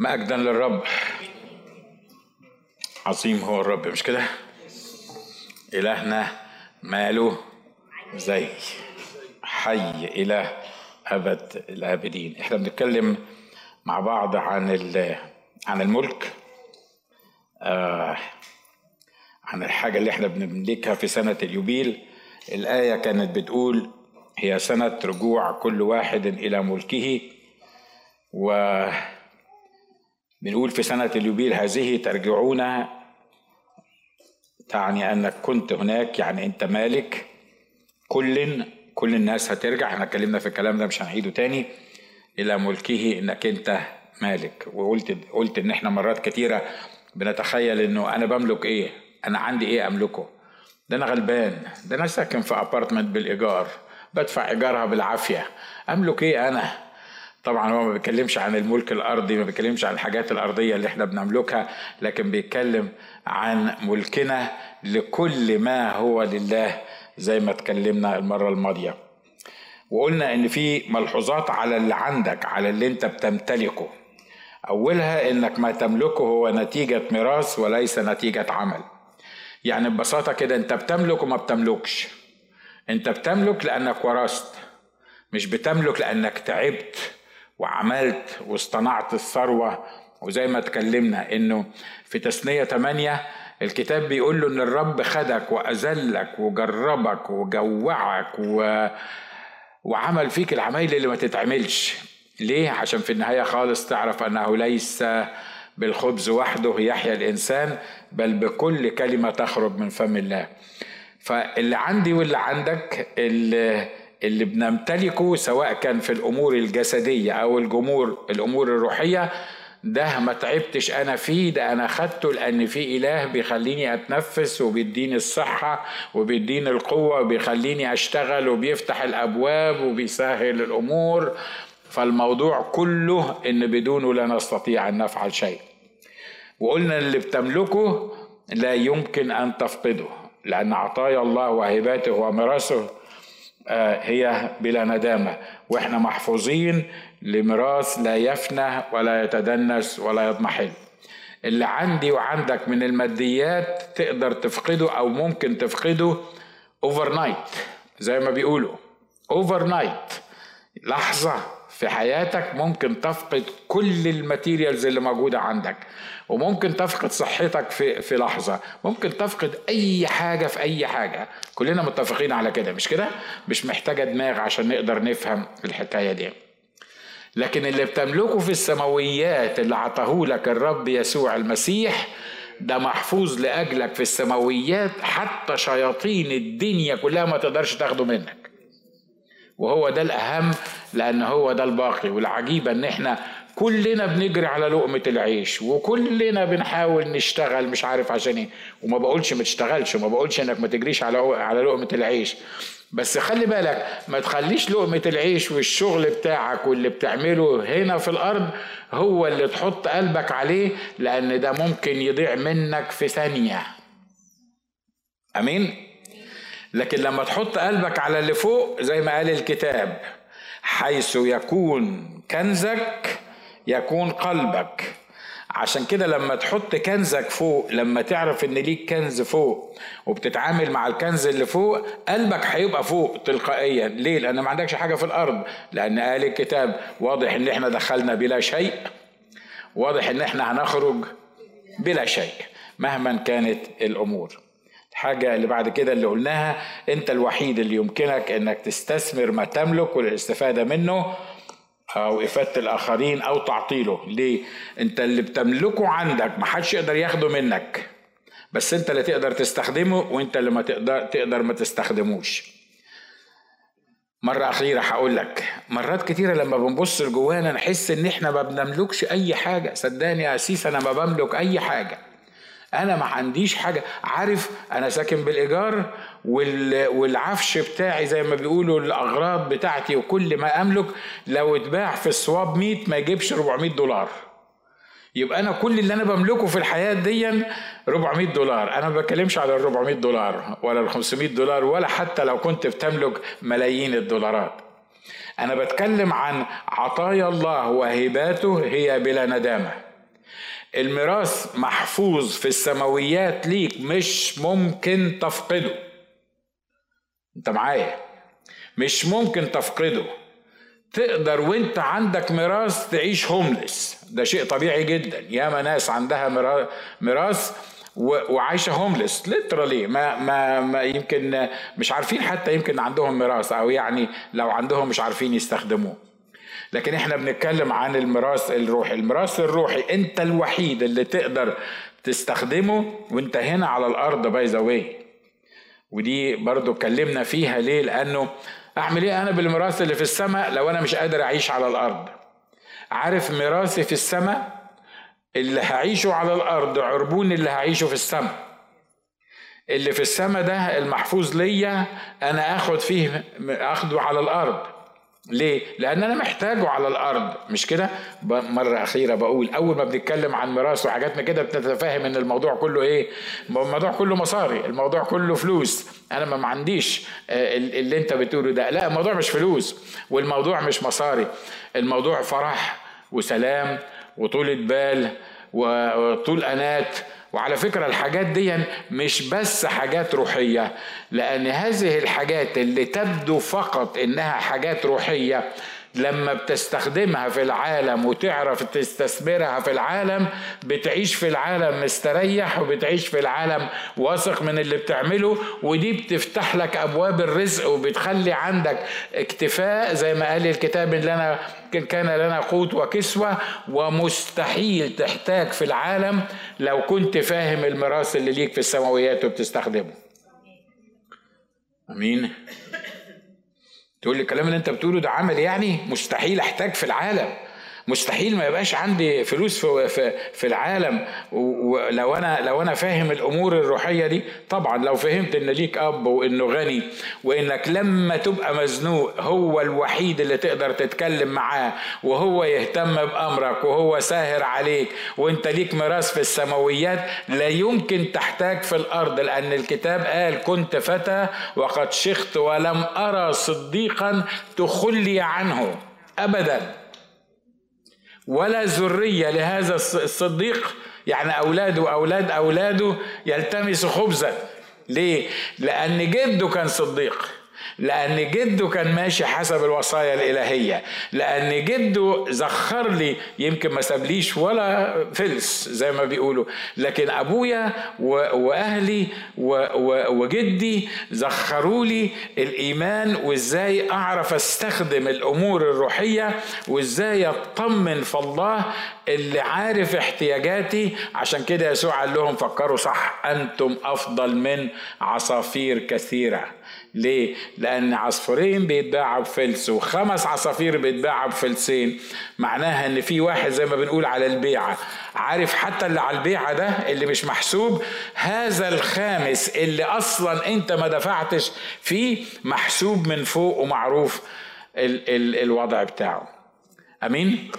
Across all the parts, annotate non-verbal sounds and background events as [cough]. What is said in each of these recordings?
مجدا للرب. عظيم هو الرب مش كده؟ إلهنا ماله زي حي إله أبد الآبدين. إحنا بنتكلم مع بعض عن عن الملك آه عن الحاجة اللي إحنا بنملكها في سنة اليوبيل. الآية كانت بتقول هي سنة رجوع كل واحد إلى ملكه و بنقول في سنة اليوبيل هذه ترجعون تعني أنك كنت هناك يعني أنت مالك. كل كل الناس هترجع. إحنا اتكلمنا في الكلام ده مش هنعيده تاني. إلى ملكه إنك أنت مالك. وقلت قلت إن إحنا مرات كتيرة بنتخيل إنه أنا بملك إيه؟ أنا عندي إيه أملكه؟ ده أنا غلبان. ده أنا ساكن في أبارتمنت بالإيجار. بدفع إيجارها بالعافية. أملك إيه أنا؟ طبعا هو ما بيتكلمش عن الملك الأرضي ما بيتكلمش عن الحاجات الأرضية اللي إحنا بنملكها لكن بيتكلم عن ملكنا لكل ما هو لله زي ما اتكلمنا المرة الماضية. وقلنا إن في ملحوظات على اللي عندك على اللي أنت بتمتلكه. أولها إنك ما تملكه هو نتيجة ميراث وليس نتيجة عمل. يعني ببساطة كده أنت بتملك وما بتملكش. أنت بتملك لأنك ورثت مش بتملك لأنك تعبت. وعملت واصطنعت الثروة. وزي ما اتكلمنا إنه في تثنية 8 الكتاب بيقول له إن الرب خدك وأذلك وجربك وجوعك و... وعمل فيك العمايل اللي ما تتعملش. ليه؟ عشان في النهاية خالص تعرف أنه ليس بالخبز وحده يحيا الإنسان بل بكل كلمة تخرج من فم الله. فاللي عندي واللي عندك اللي اللي بنمتلكه سواء كان في الأمور الجسدية أو الجمهور الأمور الروحية ده ما تعبتش أنا فيه ده أنا خدته لأن في إله بيخليني أتنفس وبيديني الصحة وبيديني القوة وبيخليني أشتغل وبيفتح الأبواب وبيسهل الأمور. فالموضوع كله إن بدونه لا نستطيع أن نفعل شيء. وقلنا اللي بتملكه لا يمكن أن تفقده لأن عطايا الله وهباته وميراثه هي بلا ندامة. وإحنا محفوظين لميراث لا يفنى ولا يتدنس ولا يضمحل. اللي عندي وعندك من الماديات تقدر تفقده أو ممكن تفقده overnight زي ما بيقولوا. overnight لحظة. في حياتك ممكن تفقد كل ال materials اللي موجودة عندك وممكن تفقد صحتك في في لحظة ممكن تفقد أي حاجة في أي حاجة. كلنا متفقين على كده مش كده؟ مش محتاجة دماغ عشان نقدر نفهم الحكاية دي. لكن اللي بتملكه في السماويات اللي عطاهولك الرب يسوع المسيح ده محفوظ لأجلك في السماويات حتى شياطين الدنيا كلها ما تقدرش تاخده منك. وهو ده الأهم لأن هو ده الباقي. والعجيب إن إحنا كلنا بنجري على لقمة العيش وكلنا بنحاول نشتغل مش عارف عشان إيه. وما بقولش ما تشتغلش وما بقولش إنك ما تجريش على على لقمة العيش. بس خلي بالك ما تخليش لقمة العيش والشغل بتاعك واللي بتعمله هنا في الأرض هو اللي تحط قلبك عليه لأن ده ممكن يضيع منك في ثانية. أمين؟ لكن لما تحط قلبك على اللي فوق زي ما قال الكتاب حيث يكون كنزك يكون قلبك. عشان كده لما تحط كنزك فوق لما تعرف إن ليك كنز فوق وبتتعامل مع الكنز اللي فوق قلبك هيبقى فوق تلقائيا. ليه؟ لأن ما عندكش حاجة في الأرض. لأن قال الكتاب واضح إن إحنا دخلنا بلا شيء واضح إن إحنا هنخرج بلا شيء مهما كانت الأمور. الحاجة اللي بعد كده اللي قلناها أنت الوحيد اللي يمكنك إنك تستثمر ما تملك والاستفادة منه أو إفادة الآخرين أو تعطيله. ليه؟ أنت اللي بتملكه عندك ما حدش يقدر ياخده منك بس أنت اللي تقدر تستخدمه وأنت اللي ما تقدر تقدر ما تستخدموش. مرة أخيرة هقول لك مرات كتيرة لما بنبص لجوانا نحس إن إحنا ما بنملكش أي حاجة. صدقني يا أسيس أنا ما بملك أي حاجة. أنا ما عنديش حاجة. عارف أنا ساكن بالإيجار والعفش بتاعي زي ما بيقولوا الأغراض بتاعتي وكل ما أملك لو اتباع في الصواب 100 ما يجيبش 400 دولار. يبقى أنا كل اللي أنا بملكه في الحياة دي 400 دولار. أنا ما بتكلمش على ال 400 دولار ولا ال 500 دولار ولا حتى لو كنت بتملك ملايين الدولارات. أنا بتكلم عن عطايا الله وهباته هي بلا ندامة. الميراث محفوظ في السماويات ليك مش ممكن تفقده. انت معايا؟ مش ممكن تفقده. تقدر وانت عندك ميراث تعيش هوملس ده شيء طبيعي جدا. ياما ناس عندها ميراث وعايشة هوملس ليترالي ما, ما ما يمكن مش عارفين حتى يمكن عندهم ميراث أو يعني لو عندهم مش عارفين يستخدموه. لكن إحنا بنتكلم عن الميراث الروحي. الميراث الروحي انت الوحيد اللي تقدر تستخدمه وانت هنا على الأرض باي ذا ودي برضو اتكلمنا فيها ليه؟ لأنه أعمل إيه أنا بالميراث اللي في السماء لو أنا مش قادر أعيش على الأرض؟ عارف ميراثي في السماء؟ اللي هعيشه على الأرض عربون اللي هعيشه في السماء. اللي في السماء ده المحفوظ ليا أنا آخد فيه آخده على الأرض. ليه؟ لأن أنا محتاجه على الأرض مش كده؟ مرة أخيرة بقول أول ما بنتكلم عن ميراث وحاجات من كده بتتفاهم إن الموضوع كله إيه؟ الموضوع كله مصاري، الموضوع كله فلوس، أنا ما عنديش آه، اللي أنت بتقوله ده، لا الموضوع مش فلوس والموضوع مش مصاري، الموضوع فرح وسلام وطولة بال وطول أنات وعلى فكرة الحاجات دي مش بس حاجات روحية لأن هذه الحاجات اللي تبدو فقط إنها حاجات روحية لما بتستخدمها في العالم وتعرف تستثمرها في العالم بتعيش في العالم مستريح وبتعيش في العالم واثق من اللي بتعمله ودي بتفتح لك أبواب الرزق وبتخلي عندك اكتفاء زي ما قال الكتاب اللي أنا كان لنا قوت وكسوة ومستحيل تحتاج في العالم لو كنت فاهم الميراث اللي ليك في السماويات وبتستخدمه. آمين. تقول لي الكلام اللي انت بتقوله ده عمل يعني؟ مستحيل احتاج في العالم. مستحيل ما يبقاش عندي فلوس في, في, في العالم. ولو أنا لو أنا فاهم الأمور الروحية دي طبعا لو فهمت إن ليك أب وإنه غني وإنك لما تبقى مزنوق هو الوحيد اللي تقدر تتكلم معاه وهو يهتم بأمرك وهو ساهر عليك وإنت ليك ميراث في السماويات لا يمكن تحتاج في الأرض لأن الكتاب قال كنت فتى وقد شخت ولم أرى صديقا تخلي عنه ابدا. ولا ذرية لهذا الصديق. يعني أولاده وأولاد أولاده يلتمسوا خبزا. ليه؟ لأن جده كان صديق. لأن جده كان ماشي حسب الوصايا الإلهية. لأن جده زخر لي يمكن ما سابليش ولا فلس زي ما بيقولوا. لكن أبويا وأهلي وجدي زخروا لي الإيمان وإزاي أعرف أستخدم الأمور الروحية وإزاي أطمن في الله اللي عارف احتياجاتي. عشان كده يسوع قال لهم فكروا صح أنتم أفضل من عصافير كثيرة. ليه؟ لأن عصفورين بيتباعوا بفلس وخمس عصافير بيتباعوا بفلسين معناها إن في واحد زي ما بنقول على البيعة عارف حتى اللي على البيعة ده اللي مش محسوب هذا الخامس اللي أصلا أنت ما دفعتش فيه محسوب من فوق ومعروف ال ال الوضع بتاعه أمين؟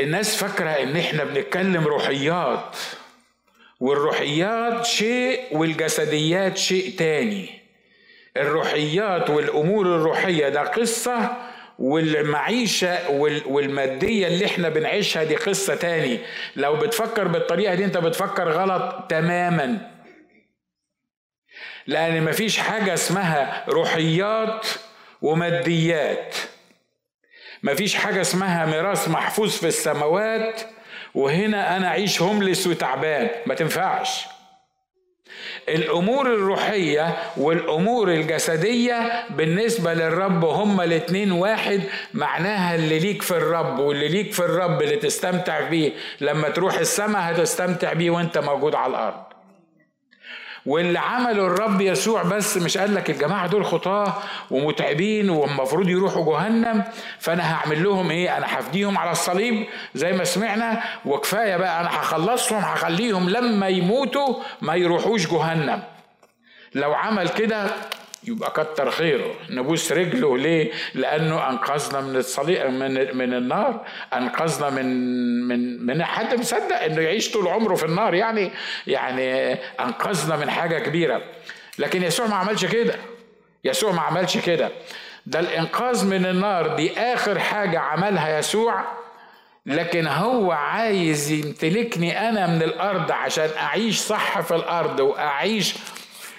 الناس فاكرة إن إحنا بنتكلم روحيات والروحيات شيء والجسديات شيء تاني الروحيات والأمور الروحية ده قصة والمعيشة والمادية اللي إحنا بنعيشها دي قصة تاني. لو بتفكر بالطريقة دي أنت بتفكر غلط تماما. لأن مفيش حاجة اسمها روحيات وماديات. مفيش حاجة اسمها ميراث محفوظ في السماوات وهنا أنا أعيش هوملس وتعبان. ما تنفعش. الأمور الروحية والأمور الجسدية بالنسبة للرب هما الاتنين واحد معناها اللي ليك في الرب واللي ليك في الرب اللي تستمتع بيه. لما تروح السماء هتستمتع بيه وانت موجود على الأرض. واللي عمله الرب يسوع بس مش قال لك الجماعة دول خطاة ومتعبين والمفروض يروحوا جهنم فأنا هعمل لهم إيه؟ أنا هفديهم على الصليب زي ما سمعنا وكفاية بقى أنا هخلصهم هخليهم لما يموتوا ما يروحوش جهنم. لو عمل كده يبقى كتر خيره. نبوس رجله ليه؟ لأنه أنقذنا من الصليب من من النار. أنقذنا من من من حد مصدق إنه يعيش طول عمره في النار. يعني يعني أنقذنا من حاجة كبيرة. لكن يسوع ما عملش كده. يسوع ما عملش كده. ده الإنقاذ من النار دي آخر حاجة عملها يسوع. لكن هو عايز يمتلكني أنا من الأرض عشان أعيش صح في الأرض وأعيش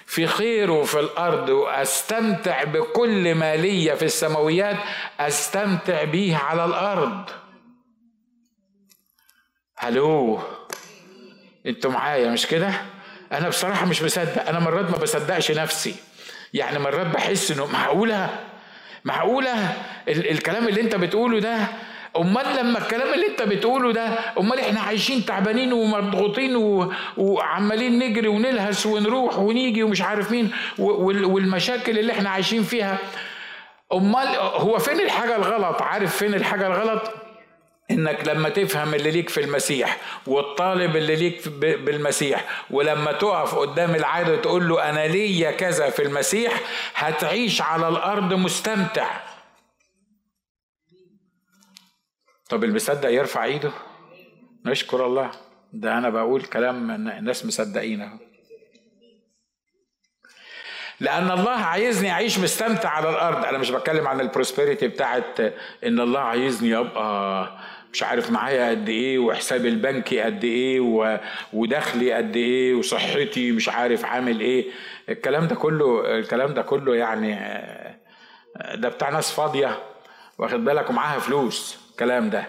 في خيره في الأرض وأستمتع بكل ما لي في السماويات أستمتع بيه على الأرض. هلو؟ أنتوا معايا مش كده؟ أنا بصراحة مش مصدق أنا مرات ما بصدقش نفسي. يعني مرات بحس إنه معقولة؟ معقولة الكلام اللي أنت بتقوله ده أمال لما الكلام اللي أنت بتقوله ده أمال إحنا عايشين تعبانين ومضغوطين و... وعمالين نجري ونلهس ونروح ونيجي ومش عارف مين وال... والمشاكل اللي إحنا عايشين فيها. أمال هو فين الحاجة الغلط؟ عارف فين الحاجة الغلط؟ إنك لما تفهم اللي ليك في المسيح والطالب اللي ليك بالمسيح ولما تقف قدام العاده وتقول له أنا ليا كذا في المسيح هتعيش على الأرض مستمتع. طب اللي بيصدق يرفع ايده؟ نشكر الله. ده أنا بقول كلام الناس مصدقين اهو. لأن الله عايزني أعيش مستمتع على الأرض. أنا مش بتكلم عن البروسبريتي بتاعت إن الله عايزني أبقى مش عارف معايا قد إيه وحسابي البنكي قد إيه ودخلي قد إيه وصحتي مش عارف عامل إيه. الكلام ده كله الكلام ده كله يعني ده بتاع ناس فاضية واخد بالك ومعاها فلوس. الكلام ده.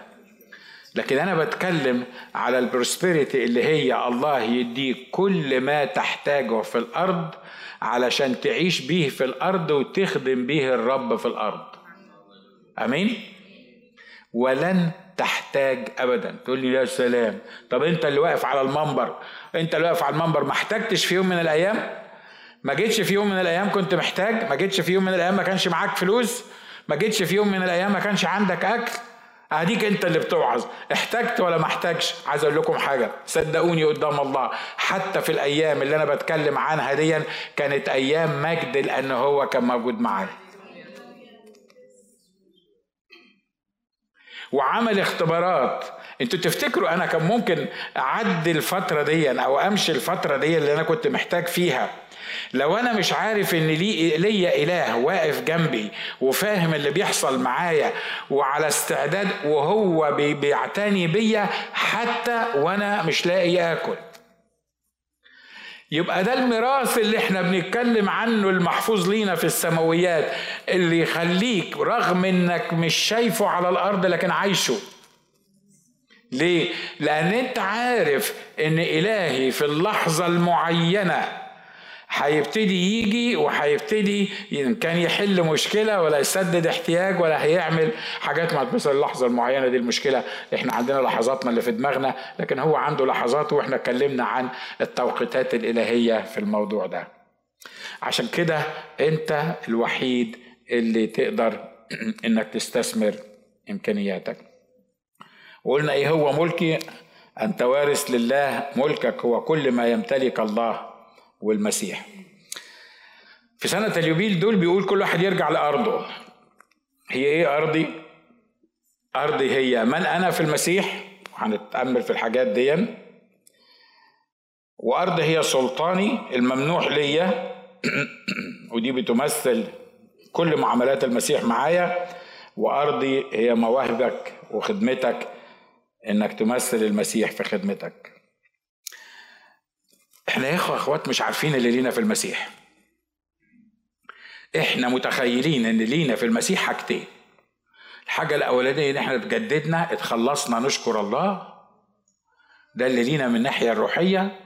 لكن أنا بتكلم على البروسبريتي اللي هي الله يديك كل ما تحتاجه في الأرض علشان تعيش بيه في الأرض وتخدم به الرب في الأرض. آمين؟ ولن تحتاج ابدا. تقول لي يا سلام. طب أنت اللي واقف على المنبر أنت اللي واقف على المنبر ما احتجتش في يوم من الأيام؟ ما جيتش في يوم من الأيام كنت محتاج؟ ما جيتش في يوم من الأيام ما كانش معاك فلوس؟ ما جيتش في يوم من الأيام ما كانش عندك أكل؟ اديك انت اللي بتوعظ. احتجت ولا ما احتاجش عايز أقول لكم حاجة. صدقوني قدام الله حتى في الأيام اللي أنا بتكلم عنها دي كانت أيام مجد لأن هو كان موجود معايا. وعمل اختبارات. أنتوا تفتكروا أنا كان ممكن أعدي الفترة دي أو أمشي الفترة دي اللي أنا كنت محتاج فيها؟ لو أنا مش عارف إن لي ليا إله واقف جنبي وفاهم اللي بيحصل معايا وعلى استعداد وهو بيعتني بيا حتى وأنا مش لاقي آكل. يبقى ده الميراث اللي إحنا بنتكلم عنه المحفوظ لينا في السماويات اللي يخليك رغم إنك مش شايفه على الأرض لكن عايشه. ليه؟ لأن أنت عارف إن إلهي في اللحظة المعينة هيبتدي يجي وهيبتدي كان يحل مشكلة ولا يسدد احتياج ولا هيعمل حاجات ما مثلا اللحظة المعينة. دي المشكلة. إحنا عندنا لحظاتنا اللي في دماغنا لكن هو عنده لحظات وإحنا اتكلمنا عن التوقيتات الإلهية في الموضوع ده. عشان كده أنت الوحيد اللي تقدر [clears throat] إنك تستثمر إمكانياتك. وقلنا إيه هو ملكي؟ أنت وارث لله ملكك. هو كل ما يمتلك الله. والمسيح. في سنة اليوبيل دول بيقول كل واحد يرجع لأرضه. هي إيه أرضي؟ أرضي هي. من أنا في المسيح؟ هنتأمل في الحاجات دي وأرض هي سلطاني الممنوح ليا. [clears throat] ودي بتمثل كل معاملات المسيح معايا. وأرضي هي مواهبك وخدمتك إنك تمثل المسيح في خدمتك. إحنا يا إخوة أخوات مش عارفين اللي لينا في المسيح. إحنا متخيلين إن لينا في المسيح حاجتين. الحاجة الأولانية إن إحنا اتجددنا اتخلصنا نشكر الله. ده اللي لينا من الناحية الروحية.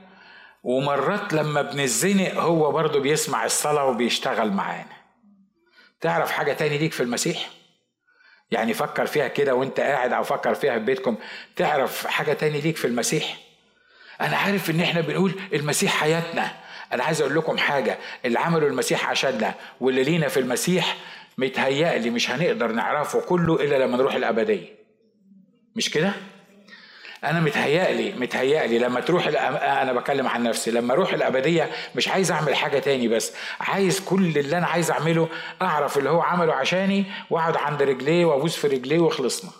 ومرات لما بنزنق هو برضه بيسمع الصلاة وبيشتغل معانا. تعرف حاجة تاني ليك في المسيح؟ يعني فكر فيها كده وأنت قاعد أو فكر فيها في بيتكم. تعرف حاجة تاني ليك في المسيح؟ أنا عارف إن إحنا بنقول المسيح حياتنا. أنا عايز أقول لكم حاجة اللي عمله المسيح عشاننا واللي لينا في المسيح متهيألي مش هنقدر نعرفه كله إلا لما نروح الأبدية. مش كده؟ أنا متهيألي متهيألي لما تروح أنا بكلم عن نفسي لما أروح الأبدية مش عايز أعمل حاجة تاني بس عايز كل اللي أنا عايز أعمله أعرف اللي هو عمله عشاني وأقعد عند رجليه وأبوس في رجليه وخلصنا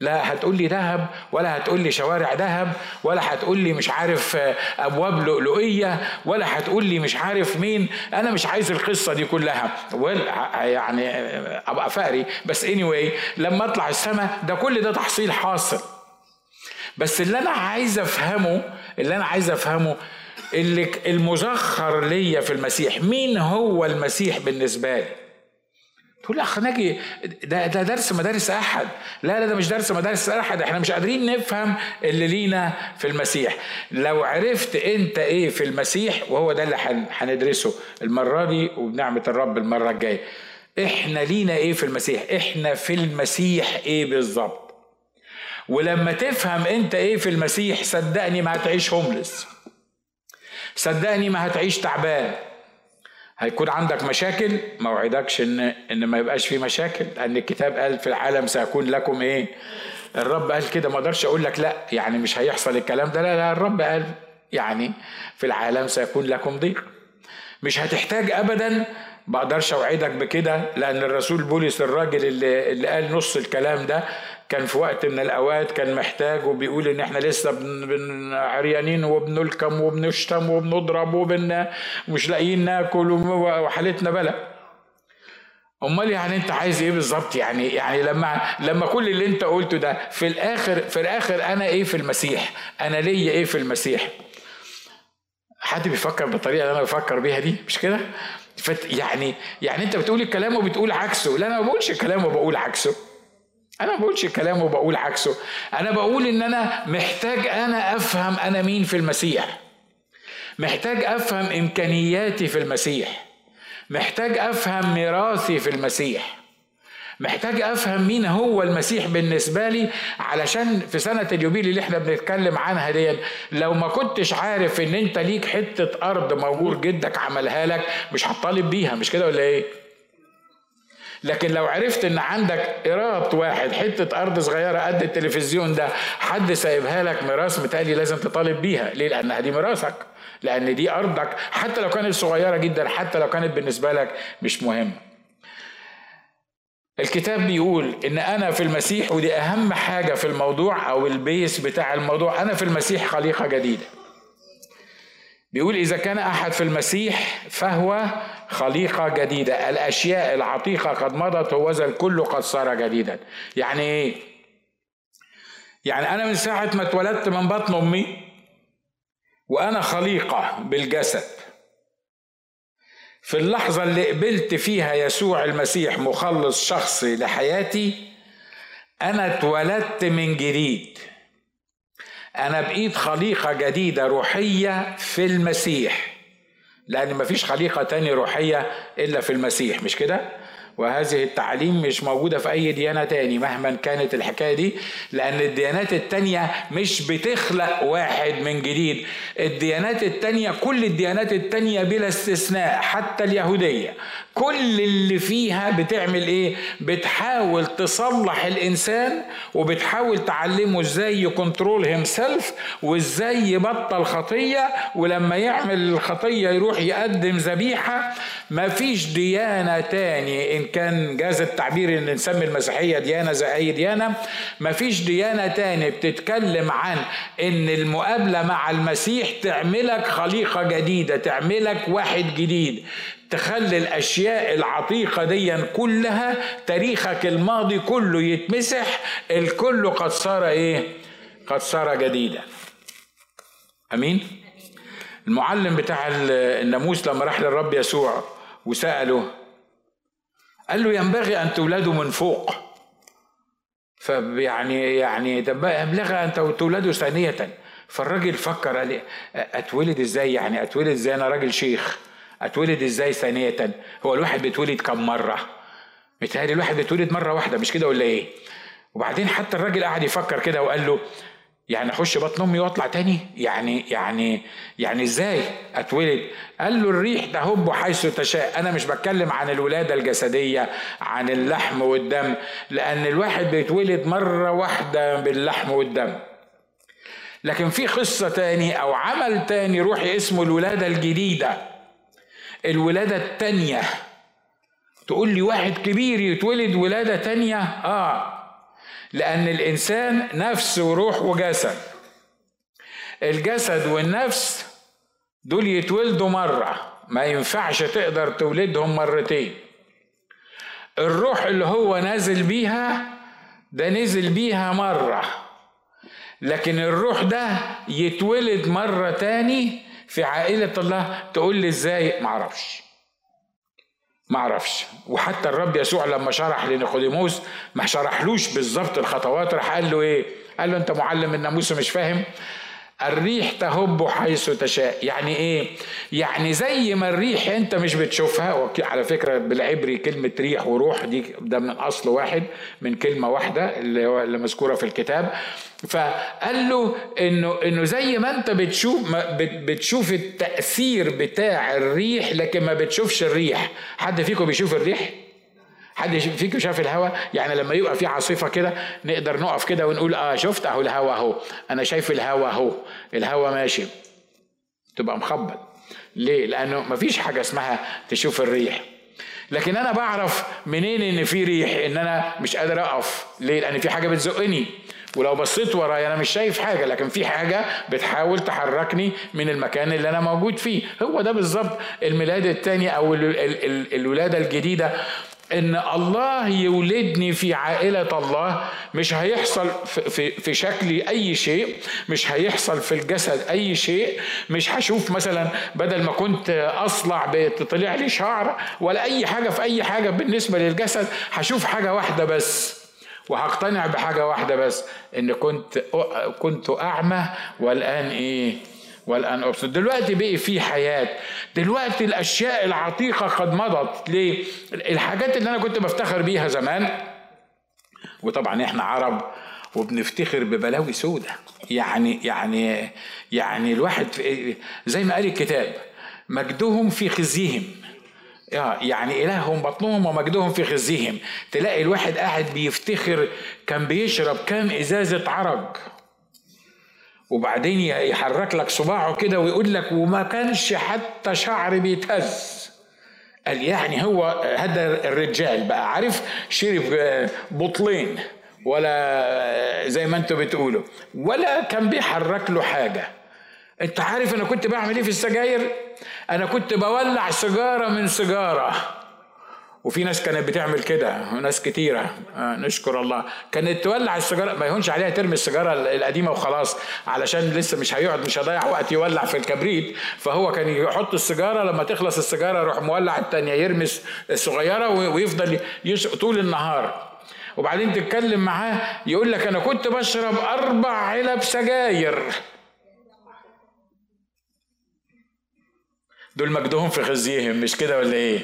لا هتقول لي ذهب ولا هتقول لي شوارع ذهب ولا هتقول لي مش عارف أبواب لؤلؤية ولا هتقول لي مش عارف مين. أنا مش عايز القصة دي كلها. يعني أبقى فقري. بس اني anyway لما أطلع السماء ده كل ده تحصيل حاصل. بس اللي أنا عايز أفهمه اللي أنا عايز أفهمه اللي المزخر ليا في المسيح. مين هو المسيح بالنسبة لي؟ تقول أخ ناجي ده ده درس مدارس أحد. لا لا ده مش درس مدارس أحد. إحنا مش قادرين نفهم اللي لينا في المسيح. لو عرفت أنت إيه في المسيح وهو ده اللي هندرسه المرة دي وبنعمة الرب المرة الجاية. إحنا لينا إيه في المسيح؟ إحنا في المسيح إيه بالظبط؟ ولما تفهم أنت إيه في المسيح صدقني ما هتعيش هوملس صدقني ما هتعيش تعبان. هيكون عندك مشاكل ما وعدكش إن إن ما يبقاش في مشاكل لأن الكتاب قال في العالم سيكون لكم إيه؟ الرب قال كده ما أقدرش أقول لك لأ يعني مش هيحصل الكلام ده لا لا الرب قال يعني في العالم سيكون لكم ضيق. مش هتحتاج ابدا ما أقدرش أوعدك بكده لأن الرسول بولس الراجل اللي, اللي قال نص الكلام ده كان في وقت من الأوقات كان محتاج وبيقول إن إحنا لسه عريانين وبنلكم وبنشتم وبنضرب وبن مش لاقيين ناكل وحالتنا بلا أمال يعني أنت عايز إيه بالظبط؟ يعني يعني لما لما كل اللي أنت قلته ده في الآخر في الآخر أنا إيه في المسيح؟ أنا ليا إيه في المسيح؟ حد بيفكر بالطريقة اللي أنا بفكر بيها دي؟ مش كده؟ يعني يعني أنت بتقول الكلام وبتقول عكسه. لا أنا ما بقولش الكلام وبقول عكسه. أنا ما بقولش الكلام وبقول عكسه. أنا بقول إن أنا محتاج أنا أفهم أنا مين في المسيح. محتاج أفهم إمكانياتي في المسيح. محتاج أفهم ميراثي في المسيح. محتاج أفهم مين هو المسيح بالنسبة لي علشان في سنة اليوبيل اللي إحنا بنتكلم عنها دي لو ما كنتش عارف إن أنت ليك حتة أرض موجود جدك عملها لك مش هتطالب بيها مش كده ولا إيه؟ لكن لو عرفت إن عندك ايراد واحد حتة أرض صغيرة قد التلفزيون ده حد سايبها لك ميراث متهيألي لازم تطالب بيها. ليه؟ لأنها دي ميراثك. لأن دي أرضك. حتى لو كانت صغيرة جدا حتى لو كانت بالنسبة لك مش مهمه الكتاب بيقول إن أنا في المسيح ودي أهم حاجة في الموضوع أو البيس بتاع الموضوع أنا في المسيح خليقة جديدة. بيقول إذا كان أحد في المسيح فهو خليقة جديدة. الأشياء العتيقة قد مضت وذا الكل قد صار جديدا. يعني إيه؟ يعني أنا من ساعة ما اتولدت من بطن أمي وأنا خليقة بالجسد. في اللحظة اللي قبلت فيها يسوع المسيح مخلص شخصي لحياتي أنا اتولدت من جديد. أنا بقيت خليقة جديدة روحية في المسيح. لأن مفيش خليقة تاني روحية إلا في المسيح مش كده؟ وهذه التعليم مش موجودة في أي ديانة تاني مهما كانت الحكاية دي لأن الديانات التانية مش بتخلق واحد من جديد الديانات التانية كل الديانات التانية بلا استثناء حتى اليهودية كل اللي فيها بتعمل إيه؟ بتحاول تصلح الإنسان وبتحاول تعلمه إزاي ي control himself وإزاي يبطل خطية ولما يعمل الخطية يروح يقدم ذبيحة. مفيش ديانة تاني إن كان جاز التعبير ان نسمي المسيحية ديانة زي أي ديانة مفيش ديانة تاني بتتكلم عن إن المقابلة مع المسيح تعملك خليقة جديدة تعملك واحد جديد. تخلي الأشياء العتيقة دي كلها تاريخك الماضي كله يتمسح الكل قد صار إيه؟ قد صار جديدا. أمين؟ المعلم بتاع الناموس لما راح للرب يسوع وسأله قال له ينبغي أن تولدوا من فوق. فيعني يعني ينبغي أن تولدوا ثانية. فالراجل فكر قال أتولد إزاي يعني؟ أتولد إزاي؟ أنا راجل شيخ. اتولد إزاي ثانية؟ هو الواحد بيتولد كم مرة؟ متهيألي الواحد بيتولد مرة واحدة مش كده ولا إيه؟ وبعدين حتى الراجل قعد يفكر كده وقال له يعني أخش بطن أمي وأطلع تاني؟ يعني يعني يعني إزاي أتولد؟ قال له الريح تهب حيث تشاء. أنا مش بتكلم عن الولادة الجسدية عن اللحم والدم لأن الواحد بيتولد مرة واحدة باللحم والدم. لكن في قصة تاني أو عمل تاني روحي اسمه الولادة الجديدة. الولادة التانية. تقول لي واحد كبير يتولد ولادة تانية؟ آه. لأن الإنسان نفس وروح وجسد. الجسد والنفس دول يتولدوا مرة. ما ينفعش تقدر تولدهم مرتين. الروح اللي هو نازل بيها ده نزل بيها مرة. لكن الروح ده يتولد مرة تاني في عائلة الله تقول لي إزاي؟ معرفش معرفش وحتى الرب يسوع لما شرح لنيقوديموس ما شرحلوش بالظبط الخطوات راح قال له إيه؟ قال له أنت معلم الناموس مش فاهم؟ الريح تهب حيث تشاء. يعني إيه؟ يعني زي ما الريح أنت مش بتشوفها على فكرة بالعبري كلمة ريح وروح دي ده من أصل واحد من كلمة واحدة اللي هو اللي مذكورة في الكتاب. فقال له إنه إنه زي ما أنت بتشوف بتشوف التأثير بتاع الريح لكن ما بتشوفش الريح. حد فيكم بيشوف الريح؟ حد فيكم شاف الهواء يعني لما يبقى في عاصفة كده نقدر نقف كده ونقول آه شفت أهو الهواء أهو. أنا شايف الهواء أهو. الهواء ماشي. تبقى مخبط ليه؟ لأنه مفيش حاجة اسمها تشوف الريح. لكن أنا بعرف منين إن في ريح إن أنا مش قادر أقف. ليه؟ لأن في حاجة بتزقني. ولو بصيت ورايا أنا مش شايف حاجة لكن في حاجة بتحاول تحركني من المكان اللي أنا موجود فيه. هو ده بالظبط الميلاد الثاني أو الولادة الجديدة. إن الله يولدني في عائلة الله مش هيحصل في, في شكلي أي شيء مش هيحصل في الجسد أي شيء مش هشوف مثلا بدل ما كنت أصلع طلع لي شعر ولا أي حاجة في أي حاجة بالنسبة للجسد هشوف حاجة واحدة بس. وهقتنع بحاجة واحدة بس إن كنت كنت أعمى والآن إيه؟ والآن أبصر دلوقتي بقي في حياة. دلوقتي الأشياء العتيقة قد مضت. ليه؟ الحاجات اللي أنا كنت بفتخر بيها زمان وطبعا إحنا عرب وبنفتخر ببلاوي سودة. يعني يعني يعني الواحد زي ما قال الكتاب مجدهم في خزيهم. يعني إلههم بطنهم ومجدهم في خزيهم. تلاقي الواحد قاعد بيفتخر كان بيشرب كام إزازة عرق. وبعدين يحرك لك صباعه كده ويقول لك وما كانش حتى شعر بيتهز. قال يعني هو هذا الرجال بقى. عارف شرب بطلين ولا زي ما أنتوا بتقولوا. ولا كان بيحرك له حاجة. انت عارف أنا كنت بعمل إيه في السجاير؟ أنا كنت بولع سيجارة من سيجارة. وفي ناس كانت بتعمل كده وناس كتيرة. آه نشكر الله. كانت تولع السيجارة ما يهونش عليها ترمي السيجارة القديمة وخلاص علشان لسه مش هيقعد مش هيضيع وقت يولع في الكبريت. فهو كان يحط السيجارة لما تخلص السيجارة يروح مولع التانية يرمس الصغيرة ويفضل يشق طول النهار. وبعدين تتكلم معاه يقول لك أنا كنت بشرب أربع علب سجاير. دول مجدهم في خزيهم مش كده ولا إيه؟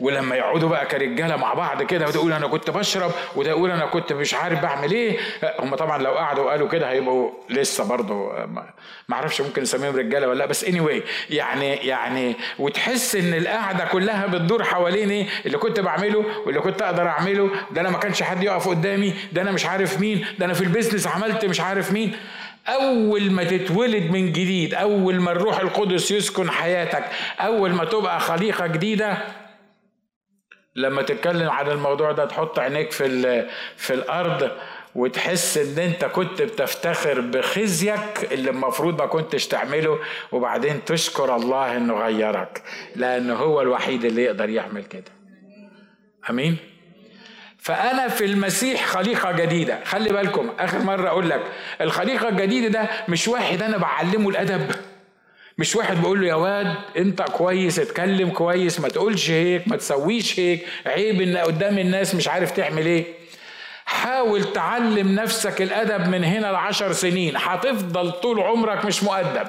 ولما يقعدوا بقى كرجاله مع بعض كده وتقول أنا كنت بشرب وده يقول أنا كنت مش عارف بعمل إيه هم طبعا لو قعدوا وقالوا كده هيبقوا لسه برضه ما أعرفش ممكن نسميهم رجاله ولا لا بس اني anyway يعني يعني وتحس إن القعدة كلها بتدور حوالين إيه؟ اللي كنت بعمله واللي كنت أقدر أعمله ده أنا ما كانش حد يقف قدامي ده أنا مش عارف مين ده أنا في البيزنس عملت مش عارف مين. أول ما تتولد من جديد أول ما الروح القدس يسكن حياتك أول ما تبقى خليقة جديدة لما تتكلم عن الموضوع ده تحط عينيك في في الأرض وتحس إن أنت كنت بتفتخر بخزيك اللي المفروض ما كنتش تعمله وبعدين تشكر الله إنه غيرك لأنه هو الوحيد اللي يقدر يعمل كده. آمين؟ فأنا في المسيح خليقة جديدة. خلي بالكم آخر مرة أقول لك الخليقة الجديدة ده مش واحد أنا بعلمه الأدب. مش واحد بقول له يا واد انت كويس اتكلم كويس ما تقولش هيك ما تسويش هيك عيب إن قدام الناس مش عارف تعمل إيه. حاول تعلم نفسك الأدب من هنا لعشر سنين هتفضل طول عمرك مش مؤدب.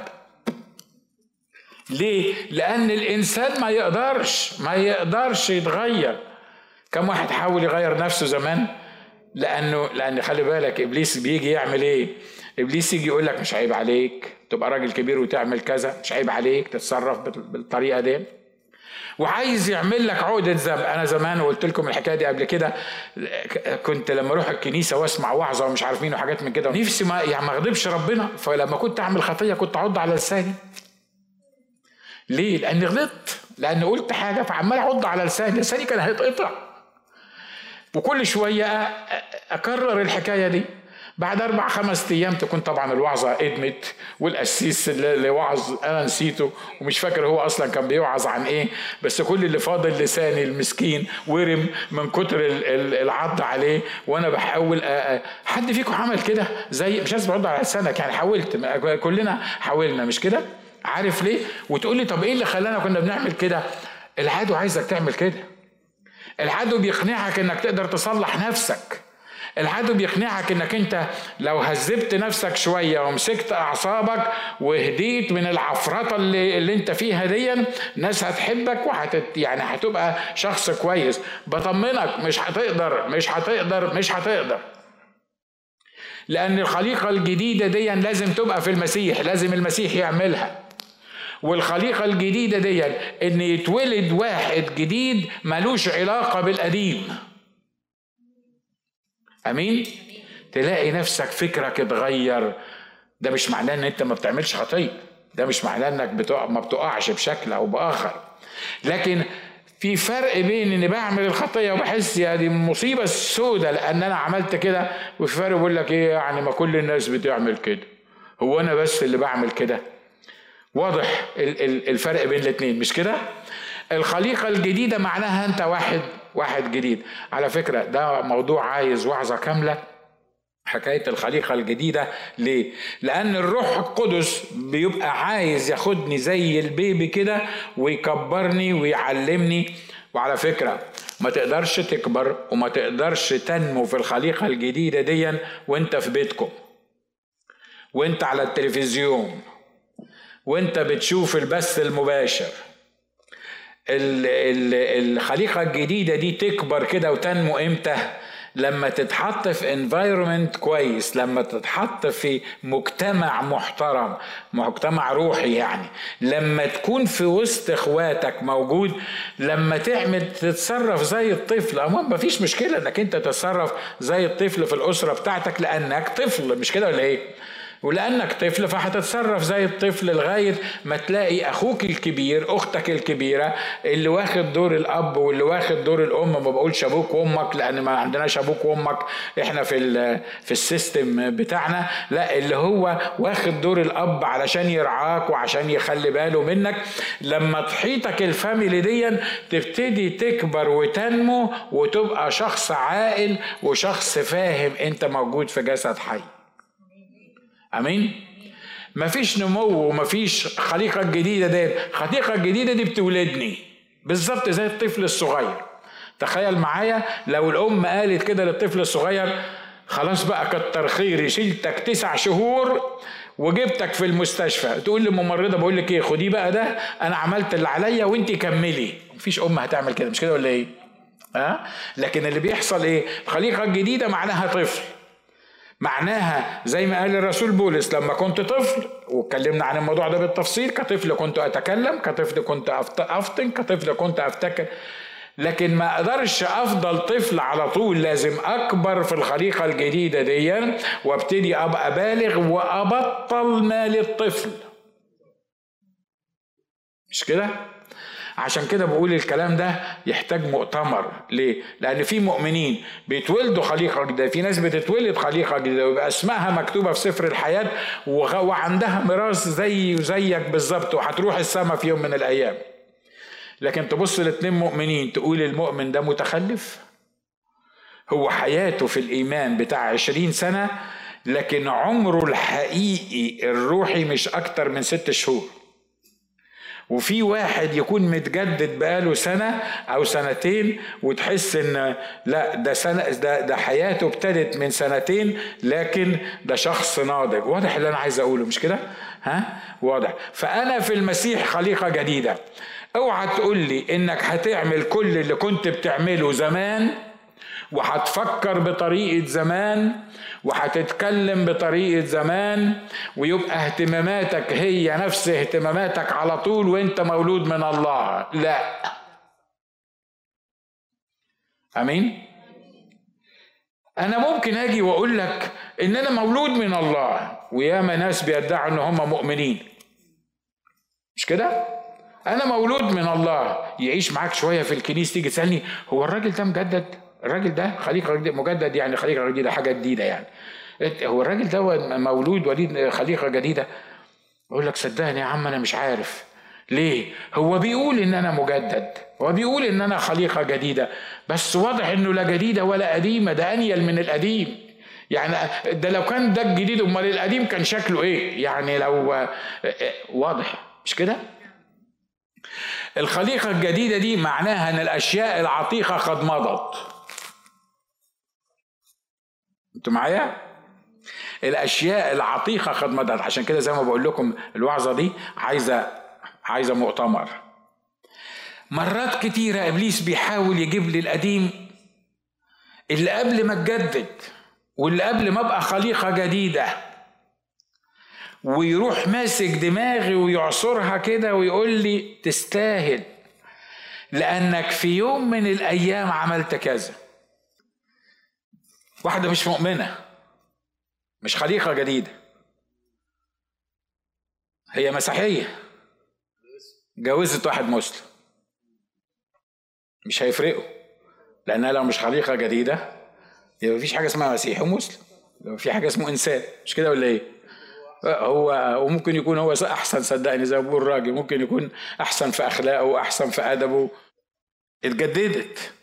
ليه؟ لأن الإنسان ما يقدرش ما يقدرش يتغير. كم واحد حاول يغير نفسه زمان؟ لأنه لأن خلي بالك إبليس بيجي يعمل إيه؟ إبليس يجي يقول لك مش عيب عليك. تبقى راجل كبير وتعمل كذا مش عيب عليك تتصرف بالطريقة دي. وعايز يعمل لك عقدة ذنب أنا زمان وقلت لكم الحكاية دي قبل كده كنت لما أروح الكنيسة وأسمع وعظة ومش عارف مين وحاجات من كده نفسي ما يعني ما أغضبش ربنا. فلما كنت أعمل خطية كنت أعض على لساني. ليه؟ لأني غلطت. لأني قلت حاجة فعمال أعض على لساني. لساني كان هيتقطع. وكل شوية أكرر الحكاية دي. بعد أربع خمس أيام تكون طبعا الوعظة أدمت والقسيس اللي وعظ أنا نسيته ومش فاكر هو أصلا كان بيوعظ عن إيه بس كل اللي فاضل لساني المسكين ورم من كتر العض عليه وأنا بحاول حد فيكم عمل كده؟ زي مش لازم على لسانك يعني حاولت كلنا حاولنا مش كده؟ عارف ليه؟ وتقول لي طب إيه اللي خلانا كنا بنعمل كده؟ العدو عايزك تعمل كده. العدو بيقنعك إنك تقدر تصلح نفسك. العدو بيقنعك إنك أنت لو هذبت نفسك شوية ومسكت أعصابك وهديت من العفرطة اللي, اللي أنت فيها دي الناس هتحبك وهتت يعني هتبقى شخص كويس. بطمنك مش هتقدر مش هتقدر مش هتقدر. لأن الخليقة الجديدة دي لازم تبقى في المسيح لازم المسيح يعملها. والخليقة الجديدة دي إن يتولد واحد جديد ملوش علاقة بالقديم. أمين؟ تلاقي نفسك فكرك اتغير. ده مش معناه إن أنت ما بتعملش خطيه ده مش معناه إنك بتقع ما بتقعش بشكل أو بآخر. لكن في فرق بين إني بعمل الخطيه وبحس يا دي المصيبه السوداء لأن أنا عملت كده وفي فرق بيقول لك إيه يعني ما كل الناس بتعمل كده. هو أنا بس اللي بعمل كده. واضح الفرق بين الاثنين مش كده؟ الخليقة الجديدة معناها أنت واحد. واحد جديد. على فكرة ده موضوع عايز وعظة كاملة حكاية الخليقة الجديدة. ليه؟ لأن الروح القدس بيبقى عايز ياخدني زي البيبي كده ويكبرني ويعلمني. وعلى فكرة ما تقدرش تكبر وما تقدرش تنمو في الخليقة الجديدة دي وانت في بيتكم. وانت على التلفزيون. وانت بتشوف البث المباشر. الخليقة الجديدة دي تكبر كده وتنمو إمتى؟ لما تتحط في انفايرمنت كويس لما تتحط في مجتمع محترم مجتمع روحي يعني. لما تكون في وسط إخواتك موجود لما تعمل تتصرف زي الطفل. ما فيش مشكلة إنك أنت تتصرف زي الطفل في الأسرة بتاعتك لأنك طفل مش كده ولا إيه؟ ولأنك طفل فهتتصرف زي الطفل لغايه ما تلاقي أخوك الكبير أختك الكبيرة اللي واخد دور الأب واللي واخد دور الأم. ما بقولش أبوك وأمك لأن ما عندناش أبوك وأمك إحنا في في ال system بتاعنا. لا اللي هو واخد دور الأب علشان يرعاك وعشان يخلي باله منك. لما تحيطك ال family دي تبتدي تكبر وتنمو وتبقى شخص عاقل وشخص فاهم أنت موجود في جسد حي. آمين؟ مفيش نمو ومفيش خليقة جديدة ديت. الخليقة الجديدة دي بتولدني. بالظبط زي الطفل الصغير. تخيل معايا لو الأم قالت كده للطفل الصغير خلاص بقى كتر خيري شلتك تسع شهور وجبتك في المستشفى. تقول للممرضة بقول لك إيه خديه بقى ده أنا عملت اللي عليا وانت كملي. مفيش أم هتعمل كده. مش كده ولا إيه؟ ها؟ أه؟ لكن اللي بيحصل إيه؟ الخليقه الجديده معناها طفل. معناها زي ما قال الرسول بولس لما كنت طفل واتكلمنا عن الموضوع ده بالتفصيل كطفل كنت أتكلم كطفل كنت أفطن كطفل كنت أفتكر لكن ما أقدرش أفضل طفل على طول لازم أكبر في الخليقة الجديدة دي وأبتدي أبقى بالغ وأبطل مال الطفل. مش كده؟ عشان كده بقول الكلام ده يحتاج مؤتمر. ليه؟ لأن في مؤمنين بيتولدوا خليقة جديدة في ناس بتتولد خليقة جديدة ويبقى اسمها مكتوبة في سفر الحياة وعندها ميراث زي وزيك بالظبط وهتروح السماء في يوم من الأيام. لكن تبص لاتنين مؤمنين تقول المؤمن ده متخلف. هو حياته في الإيمان بتاع عشرين سنة لكن عمره الحقيقي الروحي مش أكتر من ست شهور. وفي واحد يكون متجدد بقاله سنة أو سنتين وتحس إن لا ده سنة ده ده حياته ابتدت من سنتين لكن ده شخص ناضج واضح اللي أنا عايز أقوله مش كده؟ ها؟ واضح فأنا في المسيح خليقة جديدة أوعى تقول لي إنك هتعمل كل اللي كنت بتعمله زمان وهتفكر بطريقة زمان وهتتكلم بطريقة زمان ويبقى اهتماماتك هي نفس اهتماماتك على طول وانت مولود من الله. لا. آمين؟ أنا ممكن أجي وأقول لك إن أنا مولود من الله وياما ناس بيدعوا إن هم مؤمنين. مش كده؟ أنا مولود من الله. يعيش معاك شوية في الكنيسة تيجي تسألني هو الراجل ده مجدد؟ الراجل ده خليقه مجدد يعني خليقه جديده حاجة جديدة يعني. هو الراجل ده مولود وليد خليقة جديدة. يقول لك صدقني يا عم أنا مش عارف ليه. هو بيقول إن أنا مجدد هو بيقول إن أنا خليقة جديدة بس واضح إنه لا جديدة ولا قديمة ده أنيل من القديم. يعني ده لو كان ده الجديد أمال القديم كان شكله إيه؟ يعني لو واضح. مش كده؟ الخليقة الجديدة دي معناها إن الأشياء العتيقة قد مضت. أنتوا معايا؟ الأشياء العتيقة قد مضت. عشان كده زي ما بقول لكم الوعظة دي عايزه عايزة مؤتمر. مرات كتيرة إبليس بيحاول يجيب لي القديم اللي قبل ما اتجدد واللي قبل ما أبقى خليقة جديدة ويروح ماسك دماغي ويعصرها كده ويقول لي تستاهل لأنك في يوم من الأيام عملت كذا. واحدة مش مؤمنة مش خليقة جديدة. هي مسيحية. جوزت واحد مسلم. مش هيفرقوا. لأنها لو مش خليقة جديدة يبقى مفيش حاجة اسمها مسيحي ومسلم. في حاجة اسمه إنسان. مش كده ولا إيه؟ هو وممكن يكون هو أحسن صدقني زي بقول الراجل ممكن يكون أحسن في أخلاقه أحسن في أدبه. اتجددت.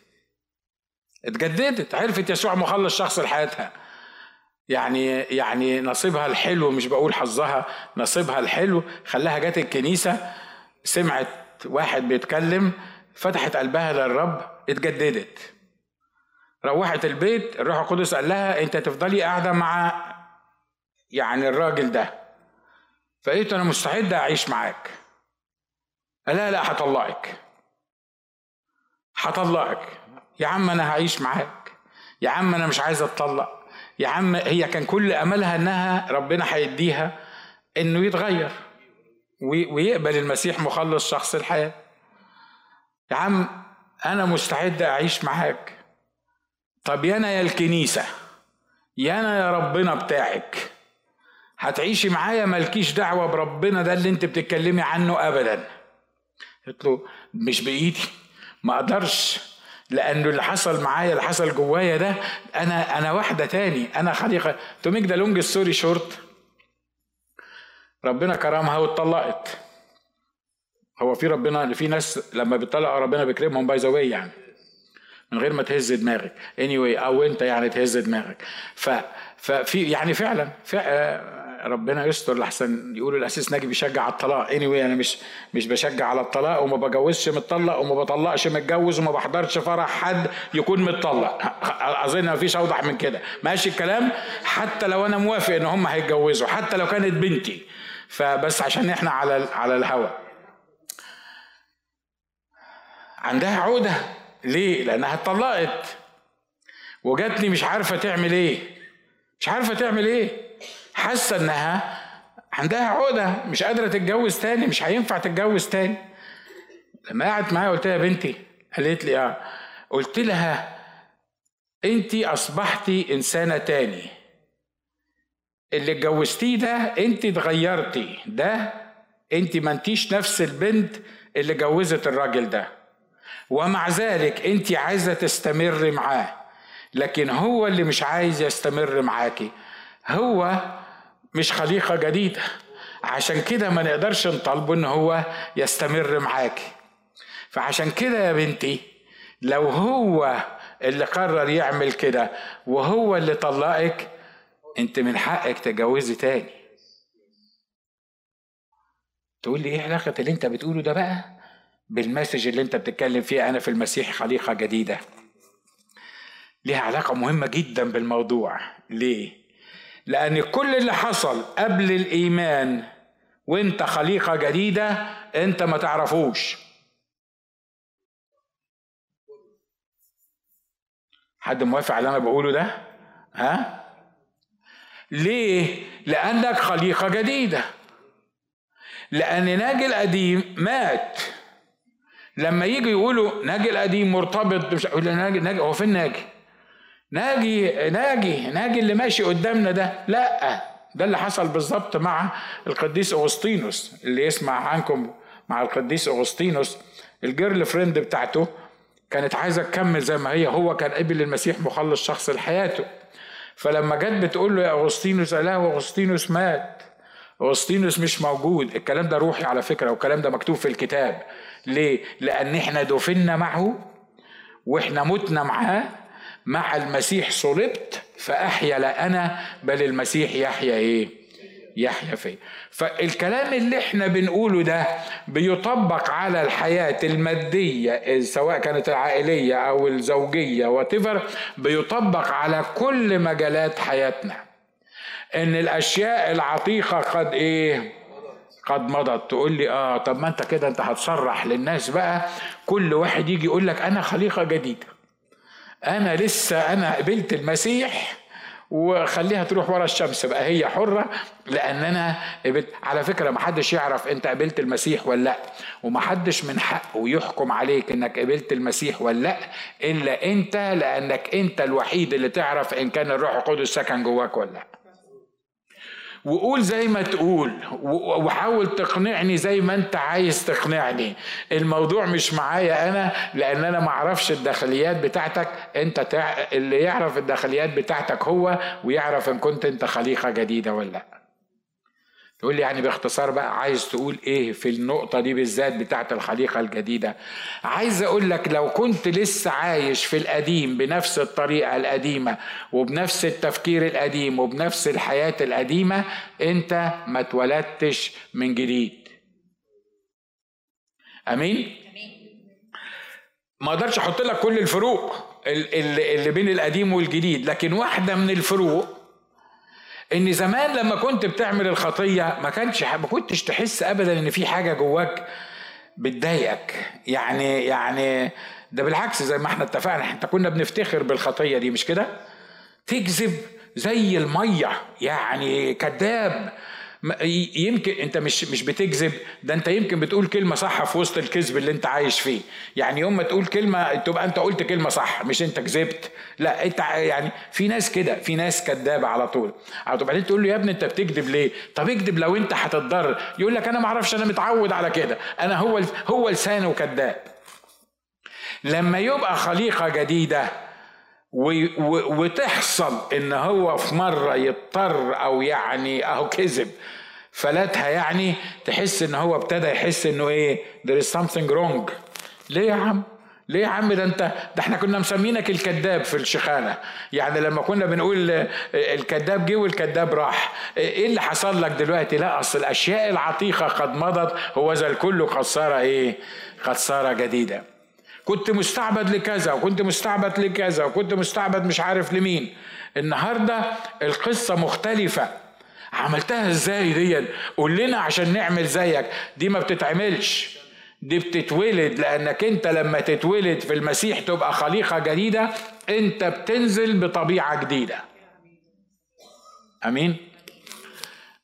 اتجددت عرفت يسوع مخلص شخص لحياتها. يعني يعني نصيبها الحلو مش بقول حظها نصيبها الحلو. خلاها جت الكنيسة سمعت واحد بيتكلم فتحت قلبها للرب اتجددت. روحت البيت الروح القدس قال لها أنت تفضلي قاعدة مع يعني الراجل ده. فقلت أنا مستعد أعيش معاك. قال لا لا هطلقك هطلقك يا عم أنا هعيش معاك. يا عم أنا مش عايز أتطلق. يا عم هي كان كل أملها إنها ربنا هيديها إنه يتغير ويقبل المسيح مخلص شخص الحياة. يا عم أنا مستعد أعيش معاك. طب يا أنا يا الكنيسة يا أنا يا ربنا بتاعك هتعيشي معايا مالكيش دعوة بربنا ده اللي أنت بتتكلمي عنه ابدا. قلت له مش بإيدي ما أقدرش. لأنه اللي حصل معايا اللي حصل جوايا ده أنا أنا واحدة تاني. أنا خليقة. to make the long story short. ربنا كرمها واتطلقت. هو في ربنا في ناس لما بيطلقوا ربنا بيكرمهم by the يعني. من غير ما تهز دماغك. Anyway أو أنت يعني تهز دماغك. ف ففي يعني فعلا ربنا يستر لحسن. يقولوا الأسيس ناجي بيشجع على الطلاق. اني anyway أنا مش مش بشجع على الطلاق وما بجوزش متطلق وما بطلقش متجوز وما بحضرش فرح حد يكون متطلق أظن ما فيش أوضح من كده. ماشي الكلام؟ حتى لو أنا موافق إن هم هيتجوزوا حتى لو كانت بنتي. فبس عشان إحنا على على الهوا. عندها عقدة. ليه؟ لأنها اتطلقت. وجاتني مش عارفة تعمل إيه. مش عارفة تعمل إيه. حاسة إنها عندها عقدة مش قادرة تتجوز تاني مش هينفع تتجوز تاني. لما قعدت معايا قلت لها بنتي قالت لي آه. قلت لها انت اصبحتي إنسانة تاني. اللي اتجوزتيه ده انت اتغيرتي. ده انت ما أنتيش نفس البنت اللي جوزت الراجل ده. ومع ذلك انت عايزة تستمر معاه. لكن هو اللي مش عايز يستمر معاكي هو مش خليقة جديدة. عشان كده ما نقدرش نطالبه إن هو يستمر معاكي فعشان كده يا بنتي لو هو اللي قرر يعمل كده وهو اللي طلقك أنت من حقك تجوزي تاني. تقول لي إيه علاقة اللي أنت بتقوله ده بقى؟ بالمسج اللي أنت بتتكلم فيه أنا في المسيح خليقة جديدة. ليها علاقة مهمة جدا بالموضوع. ليه؟ لأن كل اللي حصل قبل الإيمان وانت خليقة جديدة انت ما تعرفوش. حد موافق على اللي أنا بقوله ده؟ ها؟ ليه؟ لأنك خليقة جديدة. لأن ناجي القديم مات. لما يجي يقولوا ناجي القديم مرتبط مش ناجي ناجي هو فين ناجي؟ ناجي ناجي ناجي اللي ماشي قدامنا ده. لا ده اللي حصل بالظبط مع القديس أغسطينوس اللي يسمع عنكم مع القديس أغسطينوس. الجيرل فريند بتاعته كانت عايزة تكمل زي ما هي هو كان قبل المسيح مخلص شخص لحياته. فلما جت بتقول له يا أغسطينوس قال لها أغسطينوس مات. أغسطينوس مش موجود. الكلام ده روحي على فكرة والكلام ده مكتوب في الكتاب. ليه؟ لأن إحنا دفنا معه وإحنا متنا معاه مع المسيح صلبت فأحيا لا أنا بل المسيح يحيا إيه؟ يحيا فيه فالكلام اللي إحنا بنقوله ده بيطبق على الحياة المادية سواء كانت العائلية أو الزوجية وتفر بيطبق على كل مجالات حياتنا. إن الأشياء العتيقة قد إيه؟ قد مضت. تقول لي آه طب ما أنت كده أنت هتصرح للناس بقى. كل واحد يجي يقول لك أنا خليقة جديدة. أنا لسه أنا قبلت المسيح وخليها تروح ورا الشمس بقى هي حرة لأن أنا قبلت. على فكرة ما حدش يعرف أنت قبلت المسيح ولا لأ وما حدش من حقه يحكم عليك أنك قبلت المسيح ولا لأ إلا أنت لأنك أنت الوحيد اللي تعرف إن كان الروح القدس سكن جواك ولا لأ. وقول زي ما تقول وحاول تقنعني زي ما انت عايز تقنعني. الموضوع مش معايا أنا لأن أنا ما أعرفش الداخليات بتاعتك. انت تع... اللي يعرف الداخليات بتاعتك هو ويعرف ان كنت انت خليقة جديدة ولا لا. تقول لي يعني باختصار بقى عايز تقول إيه في النقطة دي بالذات بتاعت الخليقة الجديدة؟ عايز أقول لك لو كنت لسه عايش في القديم بنفس الطريقة القديمة وبنفس التفكير القديم وبنفس الحياة القديمة أنت ما اتولدتش من جديد. أمين؟ ما أقدرش أحط لك كل الفروق اللي بين القديم والجديد لكن واحدة من الفروق إن زمان لما كنت بتعمل الخطية ما كانش ما كنتش تحس ابدا إن في حاجة جواك بتضايقك. يعني يعني ده بالعكس زي ما إحنا اتفقنا إحنا كنا بنفتخر بالخطية دي مش كده؟ تكذب زي المية يعني كذاب يمكن انت مش مش بتكذب ده انت يمكن بتقول كلمة صح في وسط الكذب اللي انت عايش فيه. يعني يوم ما تقول كلمة تبقى انت قلت كلمة صح مش انت كذبت. لا انت يعني في ناس كده في ناس كذابه على طول. على طول. بعدين تقول له يا ابني انت بتكذب ليه؟ طب اكذب لو انت هتتضرر. يقول لك أنا ما أعرفش أنا متعود على كده. أنا هو هو لسانه كذاب. لما يبقى خليقة جديدة وتحصل إن هو في مرة يضطر أو يعني اهو كذب. فلاتها يعني تحس إن هو ابتدى يحس إنه إيه there is something wrong. ليه يا عم؟ ليه يا عم؟ ده أنت ده إحنا كنا مسمينك الكذاب في الشخانه يعني لما كنا بنقول الكذاب جه والكذاب راح. إيه اللي حصل لك دلوقتي؟ لا أصل الأشياء العتيقة قد مضت هو ذا الكل قد صار إيه قد صار جديدا. كنت مستعبد لكذا وكنت مستعبد لكذا وكنت مستعبد مش عارف لمين. النهارده القصة مختلفة. عملتها إزاي دي قول لنا عشان نعمل زيك. دي ما بتتعملش. دي بتتولد لأنك أنت لما تتولد في المسيح تبقى خليقة جديدة أنت بتنزل بطبيعة جديدة. آمين؟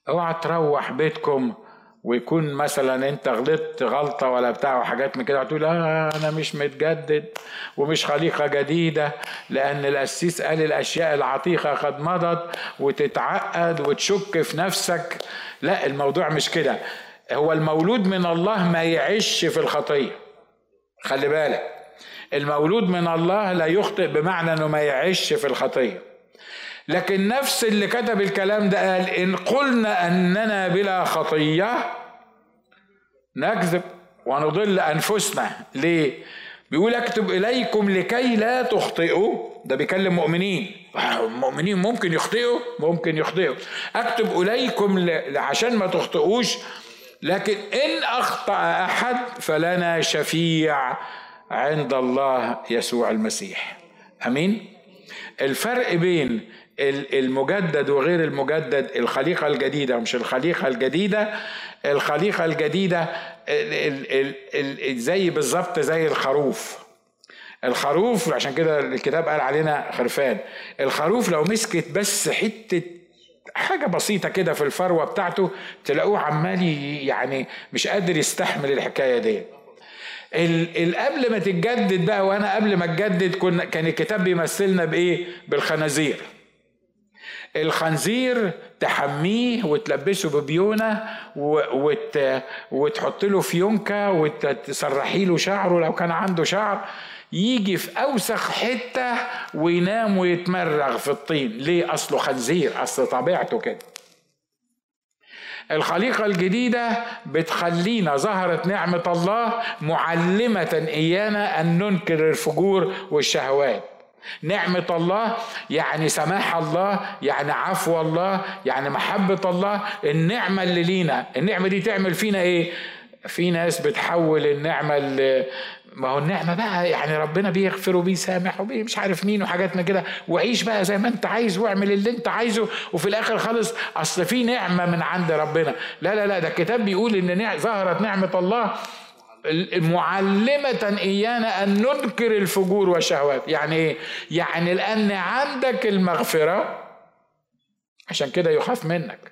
اوعى تروح بيتكم ويكون مثلا أنت غلطت غلطة ولا بتاع وحاجات من كده تقول آه أنا مش متجدد ومش خليقة جديدة لأن القسيس قال الأشياء العتيقة قد مضت وتتعقد وتشك في نفسك. لا الموضوع مش كده. هو المولود من الله ما يعيش في الخطية. خلي بالك المولود من الله لا يخطئ بمعنى إنه ما يعيش في الخطية. لكن نفس اللي كتب الكلام ده قال إن قلنا أننا بلا خطية نكذب ونضل أنفسنا. ليه؟ بيقول أكتب إليكم لكي لا تخطئوا. ده بيكلم مؤمنين. المؤمنين ممكن يخطئوا؟ ممكن يخطئوا. أكتب إليكم عشان ما تخطئوش. لكن إن أخطأ أحد فلنا شفيع عند الله يسوع المسيح. أمين؟ الفرق بين المجدد وغير المجدد الخليقة الجديدة مش الخليقة الجديدة. الخليقة الجديدة زي بالظبط زي الخروف. الخروف عشان كده الكتاب قال علينا خرفان. الخروف لو مسكت بس حتة حاجة بسيطة كده في الفروة بتاعته تلاقوه عمال يعني مش قادر يستحمل الحكاية دي. قبل ما تتجدد بقى وأنا قبل ما أتجدد كنا كان الكتاب بيمثلنا بإيه؟ بالخنازير. الخنزير تحميه وتلبسه ببيونة وت... وتحط له فيونكة وتسرحي له شعره. لو كان عنده شعر يجي في أوسخ حتة وينام ويتمرغ في الطين. ليه؟ أصله خنزير أصل طبيعته كده. الخليقة الجديدة بتخلينا ظهرت نعمة الله معلمة إيانا أن ننكر الفجور والشهوات. نعمة الله يعني سماح الله يعني عفو الله يعني محبة الله. النعمة اللي لينا النعمة دي تعمل فينا إيه؟ في ناس بتحول النعمة اللي ما هو النعمة بقى يعني ربنا بيغفر وبيسامح ومش عارف مين وحاجات من كده. وعيش بقى زي ما أنت عايز واعمل اللي أنت عايزه وفي الآخر خالص أصل في نعمة من عند ربنا. لا لا لا ده الكتاب بيقول إن ظهرت نعمة الله معلمة إيانا أن ننكر الفجور والشهوات. يعني إيه؟ يعني لأن عندك المغفرة عشان كده يخاف منك.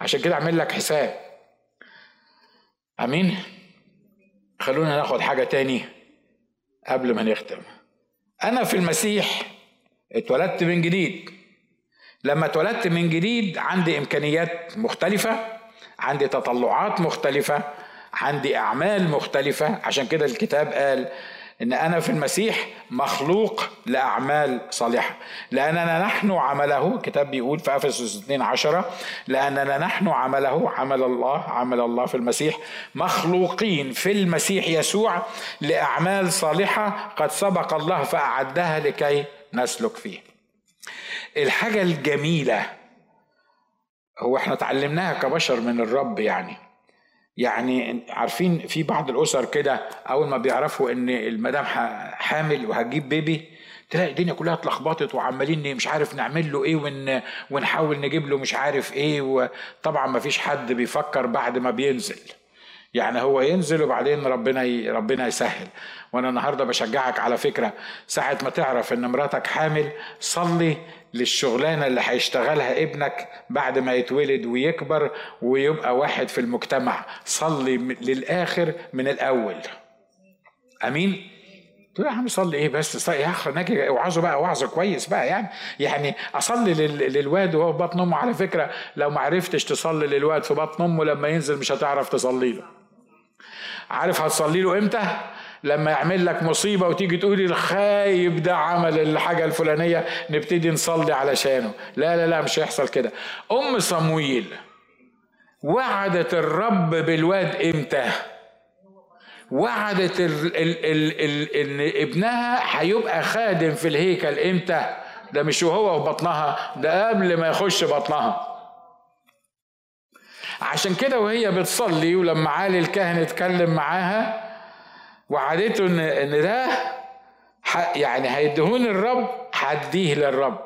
عشان كده أعمل لك حساب. أمين؟ خلونا ناخد حاجة تاني قبل ما نختم. أنا في المسيح اتولدت من جديد. لما اتولدت من جديد عندي إمكانيات مختلفة عندي تطلعات مختلفة عندي أعمال مختلفة. عشان كده الكتاب قال إن أنا في المسيح مخلوق لأعمال صالحة. لأننا نحن عمله الكتاب بيقول في أفسس 2 10 لأننا نحن عمله عمل الله عمل الله في المسيح مخلوقين في المسيح يسوع لأعمال صالحة قد سبق الله فأعدها لكي نسلك فيه. الحاجة الجميلة هو إحنا اتعلمناها كبشر من الرب يعني. يعني عارفين في بعض الأسر كده أول ما بيعرفوا إن المدام حامل وهتجيب بيبي تلاقي الدنيا كلها اتلخبطت وعمالين مش عارف نعمل له إيه ون ونحاول نجيب له مش عارف إيه وطبعا ما فيش حد بيفكر بعد ما بينزل. يعني هو ينزل وبعدين ربنا ي... ربنا يسهل. وأنا النهارده بشجعك على فكرة ساعة ما تعرف إن مراتك حامل صلي للشغلانة اللي هيشتغلها ابنك بعد ما يتولد ويكبر ويبقى واحد في المجتمع. صلي للآخر من الأول. أمين؟ تقول يا عم صلي. إيه بس؟ يا أخي ناجي اوعظه بقى وعظه كويس بقى يعني. يعني أصلي للواد وهو في بطن أمه. على فكرة لو ما عرفتش تصلي للواد في بطن أمه لما ينزل مش هتعرف تصلي له. عارف هتصلي له إمتى؟ لما يعمل لك مصيبة وتيجي تقولي الخايب ده عمل الحاجة الفلانية نبتدي نصلي علشانه لا لا لا مش هيحصل كده. أم صمويل وعدت الرب بالواد إمتى؟ وعدت ال ال ال ال إن ابنها هيبقى خادم في الهيكل إمتى؟ ده مش وهو في بطنها ده قبل ما يخش بطنها. عشان كده وهي بتصلي ولما عالي الكاهن اتكلم معاها وعدته ان إن ده يعني هيدهون الرب هديه للرب.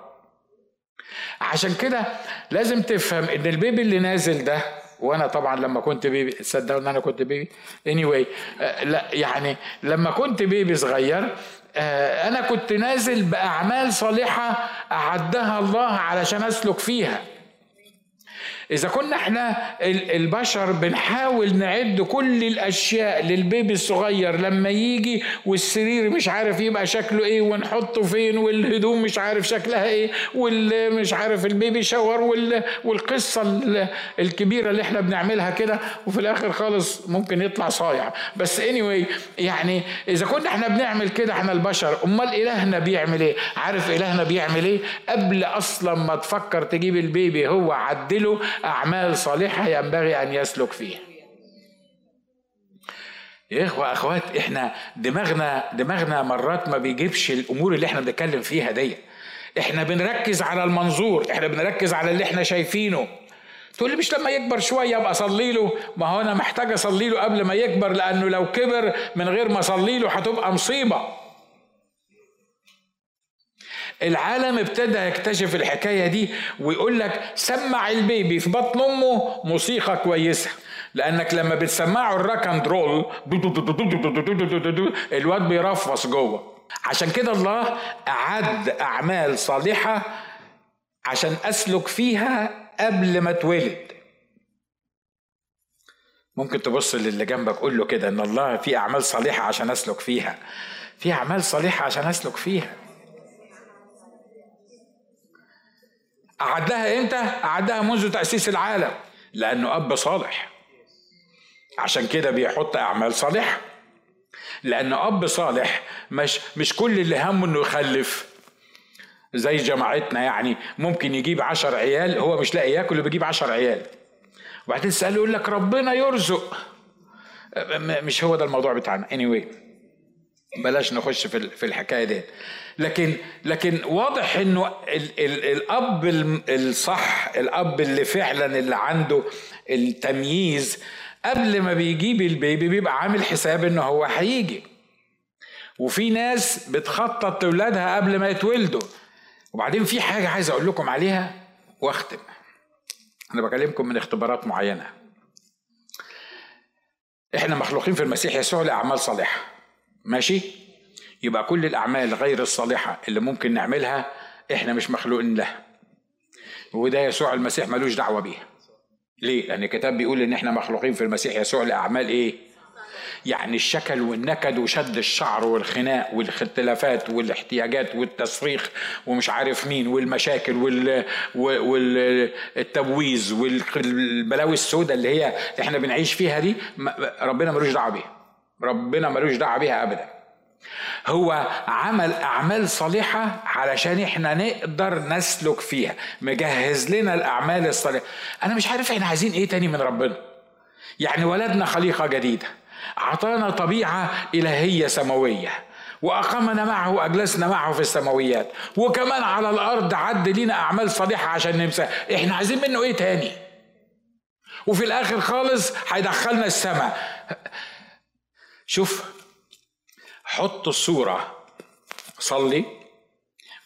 عشان كده لازم تفهم إن البيبي اللي نازل ده وأنا طبعا لما كنت بيبي تصدقوا إن أنا كنت بيبي. اني anyway, آه لا يعني لما كنت بيبي صغير آه أنا كنت نازل بأعمال صالحة أعدها الله علشان أسلك فيها. إذا كنا إحنا البشر بنحاول نعد كل الأشياء للبيبي الصغير لما يجي والسرير مش عارف يبقى شكله إيه ونحطه فين والهدوم مش عارف شكلها إيه والمش عارف البيبي شاور والقصة الكبيرة اللي إحنا بنعملها كده وفي الآخر خالص ممكن يطلع صايع بس anyway يعني إذا كنا إحنا بنعمل كده إحنا البشر أمال إلهنا بيعمل إيه؟ عارف إلهنا بيعمل إيه؟ قبل أصلا ما تفكر تجيب البيبي هو عدله أعمال صالحة ينبغي أن يسلك فيها. يا إخوة أخوات إحنا دماغنا دماغنا مرات ما بيجيبش الأمور اللي إحنا بنتكلم فيها دي. إحنا بنركز على المنظور إحنا بنركز على اللي إحنا شايفينه. تقول لي مش لما يكبر شوية أبقى أصلي له؟ ما هو أنا محتاج أصلي له قبل ما يكبر لأنه لو كبر من غير ما أصلي له هتبقى مصيبة. العالم ابتدى يكتشف الحكاية دي ويقول لك سمع ال baby في بطن امه موسيقى كويسه لانك لما بتسمعه ال rock and roll الواد بيرفص جوه عشان كده الله اعد اعمال صالحه عشان اسلك فيها قبل ما اتولد ممكن تبص للي جنبك قول له كده ان الله في اعمال صالحه عشان اسلك فيها في اعمال صالحه عشان اسلك فيها أعدها إمتى؟ أعدها منذ تأسيس العالم. لأنه أب صالح. عشان كده بيحط أعمال صالحة. لأن أب صالح مش مش كل اللي همه إنه يخلف. زي جماعتنا يعني ممكن يجيب عشر عيال هو مش لاقي ياكل بيجيب عشر عيال. وبعدين تسأله يقول لك ربنا يرزق. مش هو ده الموضوع بتاعنا. Anyway. بلاش نخش في في الحكاية دي. لكن لكن واضح إنه ال ال الأب الصح الأب اللي فعلا اللي عنده التمييز قبل ما بيجيب البيبي بيبقى عامل حساب إنه هو هيجي. وفي ناس بتخطط لأولادها قبل ما يتولدوا. وبعدين في حاجة عايز أقول لكم عليها وأختم. أنا بكلمكم من اختبارات معينة. إحنا مخلوقين في المسيح يسوع لأعمال صالحة. ماشي؟ يبقى كل الأعمال غير الصالحة اللي ممكن نعملها إحنا مش مخلوقين لها. وده يسوع المسيح ملوش دعوة بيها. ليه؟ لأن الكتاب بيقول إن إحنا مخلوقين في المسيح. يسوع لاعمال إيه؟ يعني الشكل والنكد وشد الشعر والخناق والاختلافات والاحتياجات والتصريخ ومش عارف مين والمشاكل وال والتبويز والبلاوي السوداء اللي هي إحنا بنعيش فيها دي ربنا ملوش دعوة بيها. ربنا ملوش دعوة بيها ابدا. هو عمل أعمال صالحة علشان إحنا نقدر نسلك فيها. مجهز لنا الأعمال الصالحة. أنا مش عارف إحنا عايزين إيه تاني من ربنا. يعني ولدنا خليقة جديدة. أعطانا طبيعة إلهية سماوية. وأقامنا معه وأجلسنا معه في السماويات. وكمان على الأرض عد لنا أعمال صالحة عشان نمسى. إحنا عايزين منه إيه تاني؟ وفي الآخر خالص هيدخلنا السماء. شوف حط الصورة صلي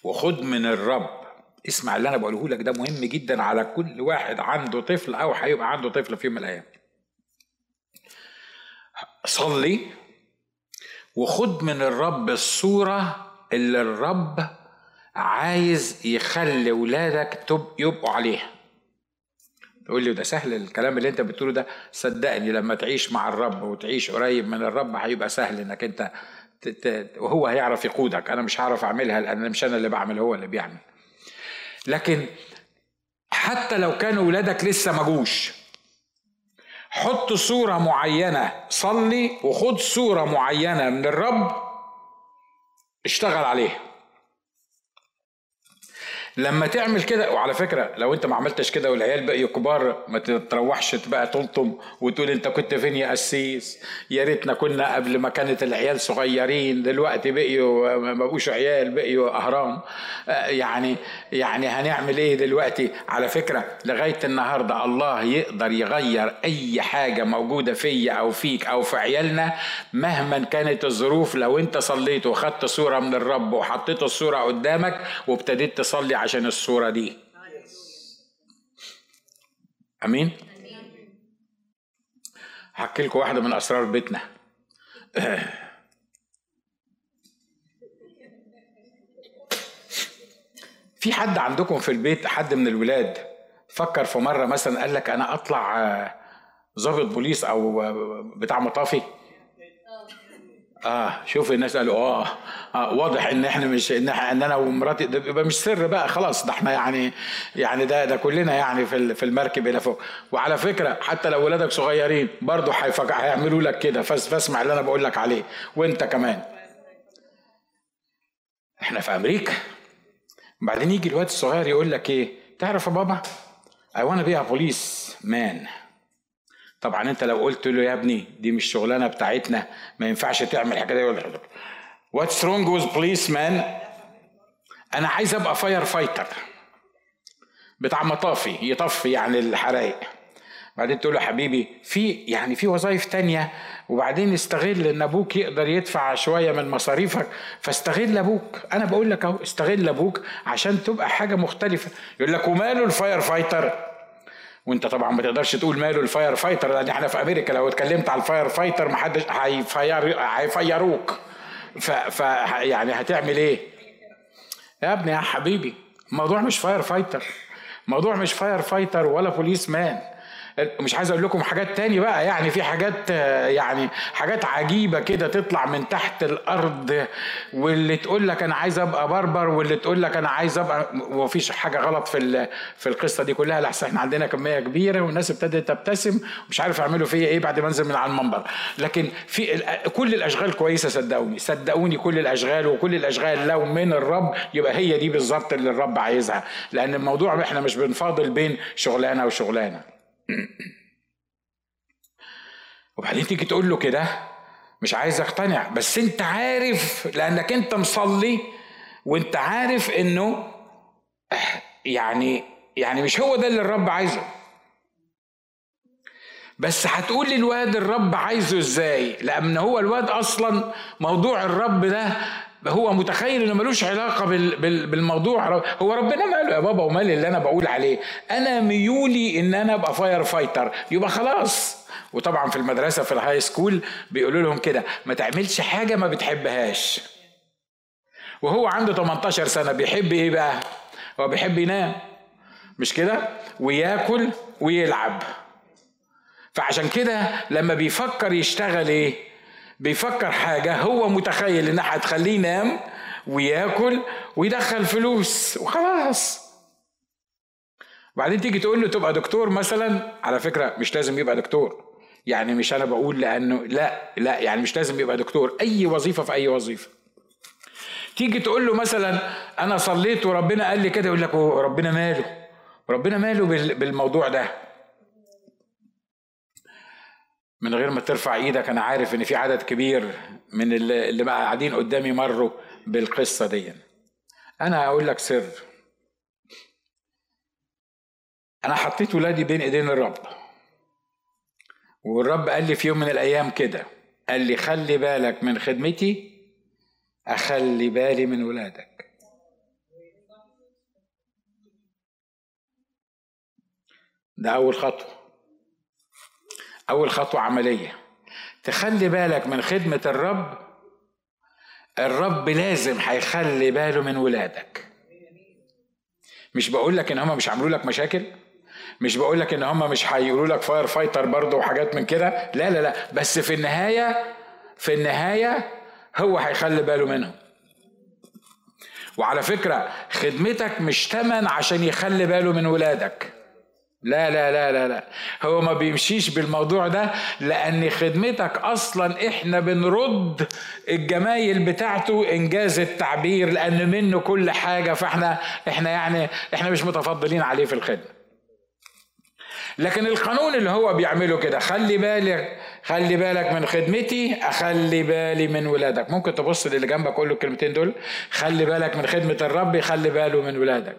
وخد من الرب. اسمع اللي أنا بقوله لك ده مهم جدا على كل واحد عنده طفل أو هيبقى عنده طفل في يوم من الأيام. صلي وخد من الرب الصورة اللي الرب عايز يخلي ولادك يبقوا عليها. تقول لي ده سهل الكلام اللي انت بتقوله ده صدقني لما تعيش مع الرب وتعيش قريب من الرب هيبقى سهل انك انت وهو هيعرف يقودك. أنا مش هعرف أعملها لأن مش أنا اللي بعمل هو اللي بيعمل. لكن حتى لو كانوا ولادك لسه ما جوش حط صورة معينة صلي وخد صورة معينة من الرب اشتغل عليها. لما تعمل كده وعلى فكرة لو انت ما عملتش كده والعيال بقوا كبار ما تتروحش بقى تلطم وتقول انت كنت فين يا قسيس؟ يا ريتنا كنا قبل ما كانت العيال صغيرين دلوقتي بقيوا ما بقوش عيال بقيوا أهرام. آه، يعني يعني هنعمل إيه دلوقتي؟ على فكرة لغاية النهارده الله يقدر يغير أي حاجة موجودة فيا أو فيك أو في عيالنا مهما كانت الظروف لو انت صليت وخدت صورة من الرب وحطيت الصورة قدامك وابتديت تصلي عشان الصورة دي. أمين. هحكي لكم واحدة من أسرار بيتنا. في حد عندكم في البيت حد من الولاد فكر في مرة مثلا قال لك أنا أطلع آه، ضابط بوليس أو آه، بتاع مطافي؟ آه شوف الناس قالوا آه, آه واضح إن إحنا مش إن, إن أنا ومراتي ده يبقى مش سر بقى خلاص ده إحنا يعني يعني ده ده كلنا يعني في في المركب إلى فوق. وعلى فكرة حتى لو ولادك صغيرين برضه هيعملوا لك كده. فاسمع اللي أنا بقول لك عليه. وأنت كمان. إحنا في أمريكا. بعدين يجي الواد الصغير يقول لك إيه؟ تعرف يا بابا I wanna be a police man طبعا أنت لو قلت له يا ابني دي مش شغلانة بتاعتنا ما ينفعش تعمل الحاجة دي. ولا what's wrong with police man أنا عايز أبقى fire fighter بتاع مطافي يطفي يعني الحرايق. بعدين تقول له حبيبي في يعني في وظائف تانية وبعدين استغل إن أبوك يقدر يدفع شوية من مصاريفك فاستغل أبوك. أنا بقول لك أهو استغل أبوك عشان تبقى حاجة مختلفة. يقول لك وماله ال fire fighter وانت طبعا ما تقدرش تقول ماله ال fire fighter لأن إحنا في أمريكا لو اتكلمت على ال fire fighter ما حدش هيفير هيفيروك ف... ف يعني هتعمل إيه؟ يا ابني يا حبيبي الموضوع مش fire fighter موضوع مش fire fighter ولا policeman مش عايز أقول لكم حاجات تاني بقى يعني في حاجات يعني حاجات عجيبة كده تطلع من تحت الأرض واللي تقول لك أنا عايز أبقى بربر واللي تقول لك أنا عايز أبقى ومفيش حاجة غلط في في القصة دي كلها. لحسن إحنا عندنا كمية كبيرة والناس ابتدت تبتسم مش عارف يعملوا فيا إيه بعد ما أنزل من على المنبر. لكن في كل الأشغال كويسة صدقوني. صدقوني كل الأشغال وكل الأشغال لو من الرب يبقى هي دي بالظبط اللي الرب عايزها. لأن الموضوع إحنا مش بنفاضل بين شغلانة وشغلانة. [clears throat] وبعدين تيجي تقول له كده مش عايز أقتنع. بس أنت عارف لأنك أنت مصلي وأنت عارف إنه [clears throat] يعني يعني مش هو ده اللي الرب عايزه. بس هتقول للواد الرب عايزه إزاي؟ لأن هو الواد أصلا موضوع الرب ده هو متخيل إنه ملوش علاقة بالموضوع. هو ربنا ماله يا بابا ومال اللي أنا بقول عليه. أنا ميولي إن أنا أبقى fire fighter يبقى خلاص. وطبعا في المدرسة في ال high school بيقولوا لهم كده ما تعملش حاجة ما بتحبهاش. وهو عنده 18 سنة بيحب إيه بقى؟ هو بيحب ينام. مش كده؟ وياكل ويلعب. فعشان كده لما بيفكر يشتغل إيه؟ بيفكر حاجة هو متخيل إنها هتخليه ينام وياكل ويدخل فلوس وخلاص. وبعدين تيجي تقول له تبقى دكتور مثلا على فكرة مش لازم يبقى دكتور. يعني مش أنا بقول لأنه لا لا يعني مش لازم يبقى دكتور. أي وظيفة في أي وظيفة. تيجي تقول له مثلا أنا صليت وربنا قال لي كده يقول لك ربنا ماله. ربنا ماله بالموضوع ده. من غير ما ترفع إيدك أنا عارف إن في عدد كبير من اللي, قاعدين قدامي مروا بالقصة دي. أنا أقول لك سر. أنا حطيت ولادي بين إيدين الرب. والرب قال لي في يوم من الأيام كده قال لي خلي بالك من خدمتي أخلي بالي من ولادك. ده أول خطوة. أول خطوة عملية. تخلي بالك من خدمة الرب. الرب لازم هيخلي باله من ولادك. مش بقول لك إن هم مش عملوا لك مشاكل. مش بقول لك إن هم مش هيقولوا لك fire fighter برضه وحاجات من كده. لا لا لا. بس في النهاية في النهاية هو هيخلي باله منهم. وعلى فكرة خدمتك مش تمن عشان يخلي باله من ولادك. لا لا لا لا لا. هو ما بيمشيش بالموضوع ده لأن خدمتك أصلا إحنا بنرد الجمايل بتاعته إنجاز التعبير لأن منه كل حاجة فإحنا إحنا يعني إحنا مش متفضلين عليه في الخدمة. لكن القانون اللي هو بيعمله كده خلي بالك خلي بالك من خدمتي أخلي بالي من ولادك. ممكن تبص للي جنبك كل الكلمتين دول. خلي بالك من خدمة الرب خلي باله من ولادك.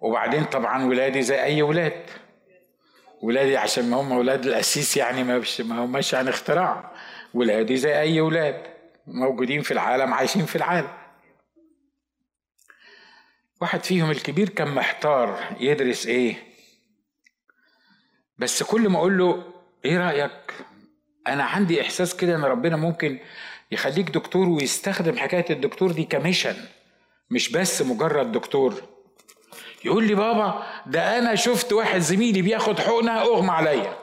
وبعدين طبعا ولادي زي أي ولاد. ولادي عشان هم ولاد الأسيس يعني ما ما هماش يعني اختراع. ولادي زي أي ولاد موجودين في العالم عايشين في العالم. واحد فيهم الكبير كان محتار يدرس إيه. بس كل ما أقول له إيه رأيك؟ أنا عندي إحساس كده إن ربنا ممكن يخليك دكتور ويستخدم حكاية الدكتور دي كميشن مش بس مجرد دكتور. يقول لي بابا ده أنا شفت واحد زميلي بياخد حقنة أغمى عليا.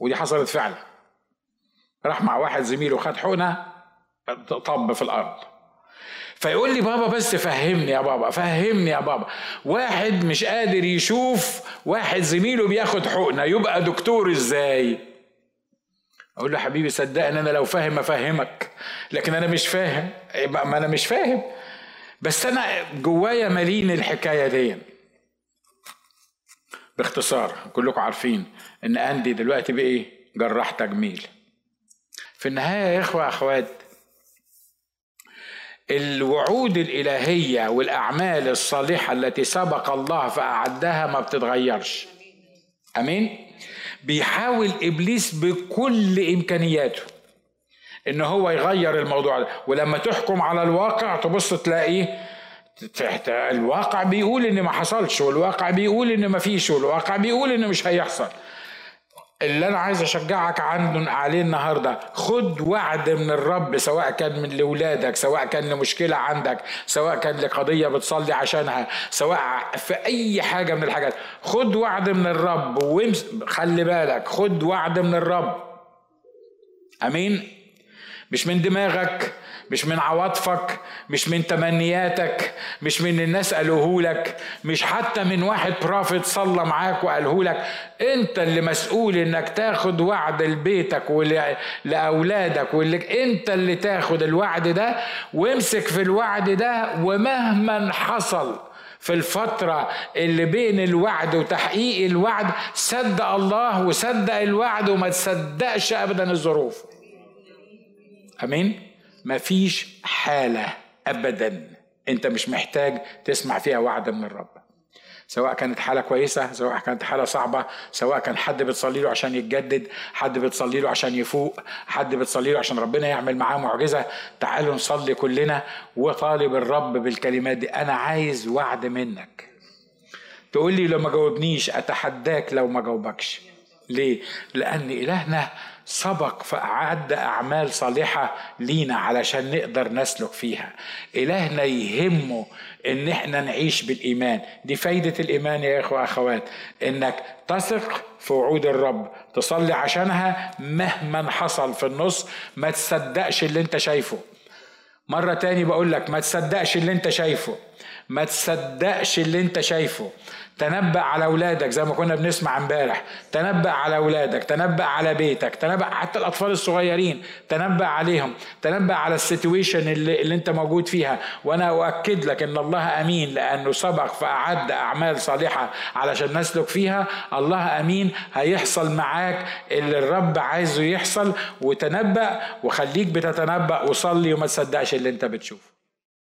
ودي حصلت فعلا. راح مع واحد زميله خد حقنة طب في الأرض. فيقول لي بابا بس فهمني يا بابا فهمني يا بابا. واحد مش قادر يشوف واحد زميله بياخد حقنة يبقى دكتور إزاي؟ أقول له حبيبي صدقني أنا لو فاهم أفهمك لكن أنا مش فاهم. ما أنا مش فاهم. بس أنا جوايا ملين الحكاية دي. باختصار كلكم عارفين إن اندي دلوقتي بايه جراح تجميل. في النهاية يا إخوة أخوات الوعود الإلهية والأعمال الصالحة التي سبق الله فأعدها ما بتتغيرش. آمين؟ بيحاول إبليس بكل إمكانياته إن هو يغير الموضوع ده. ولما تحكم على الواقع تبص تلاقيه الواقع بيقول إن ما حصلش والواقع بيقول إن ما فيش والواقع بيقول إن مش هيحصل. اللي أنا عايز أشجعك عنه عليه النهارده خد وعد من الرب سواء كان من لاولادك سواء كان لمشكلة عندك سواء كان لقضية بتصلي عشانها سواء في أي حاجة من الحاجات. خد وعد من الرب وخلي بالك خد وعد من الرب. آمين؟ مش من دماغك مش من عواطفك مش من تمنياتك مش من الناس قالوه لك مش حتى من واحد بروفيت صلى معاك وقاله لك انت اللي مسؤول انك تاخد وعد لبيتك ولاولادك واللي انت اللي تاخد الوعد ده وامسك في الوعد ده. ومهما حصل في الفترة اللي بين الوعد وتحقيق الوعد صدق الله وصدق الوعد وما تصدقش أبدا الظروف. أمين؟ مفيش حالة أبدا أنت مش محتاج تسمع فيها وعد من الرب. سواء كانت حالة كويسة سواء كانت حالة صعبة سواء كان حد بتصلي له عشان يتجدد حد بتصلي له عشان يفوق حد بتصلي له عشان ربنا يعمل معاه معجزة. تعالوا نصلي كلنا وطالب الرب بالكلمات دي أنا عايز وعد منك. تقول لي لو ما جاوبنيش أتحداك لو ما جاوبكش. ليه؟ لأن إلهنا سبق فأعد أعمال صالحة لينا علشان نقدر نسلك فيها. إلهنا يهمه إن إحنا نعيش بالإيمان. دي فايدة الإيمان يا إخوة أخوات إنك تثق في وعود الرب تصلي عشانها مهما حصل في النص ما تصدقش اللي أنت شايفه. مرة تاني بقول لك ما تصدقش اللي أنت شايفه. ما تصدقش اللي أنت شايفه. تنبأ على أولادك زي ما كنا بنسمع امبارح. تنبأ على أولادك تنبأ على بيتك تنبأ حتى الأطفال الصغيرين تنبأ عليهم تنبأ على السيتويشن اللي, اللي أنت موجود فيها. وأنا أؤكد لك أن الله أمين لأنه سبق فأعد أعمال صالحة علشان نسلك فيها. الله أمين هيحصل معاك اللي الرب عايزه يحصل. وتنبأ وخليك بتتنبأ وصلي وما تصدقش اللي أنت بتشوفه.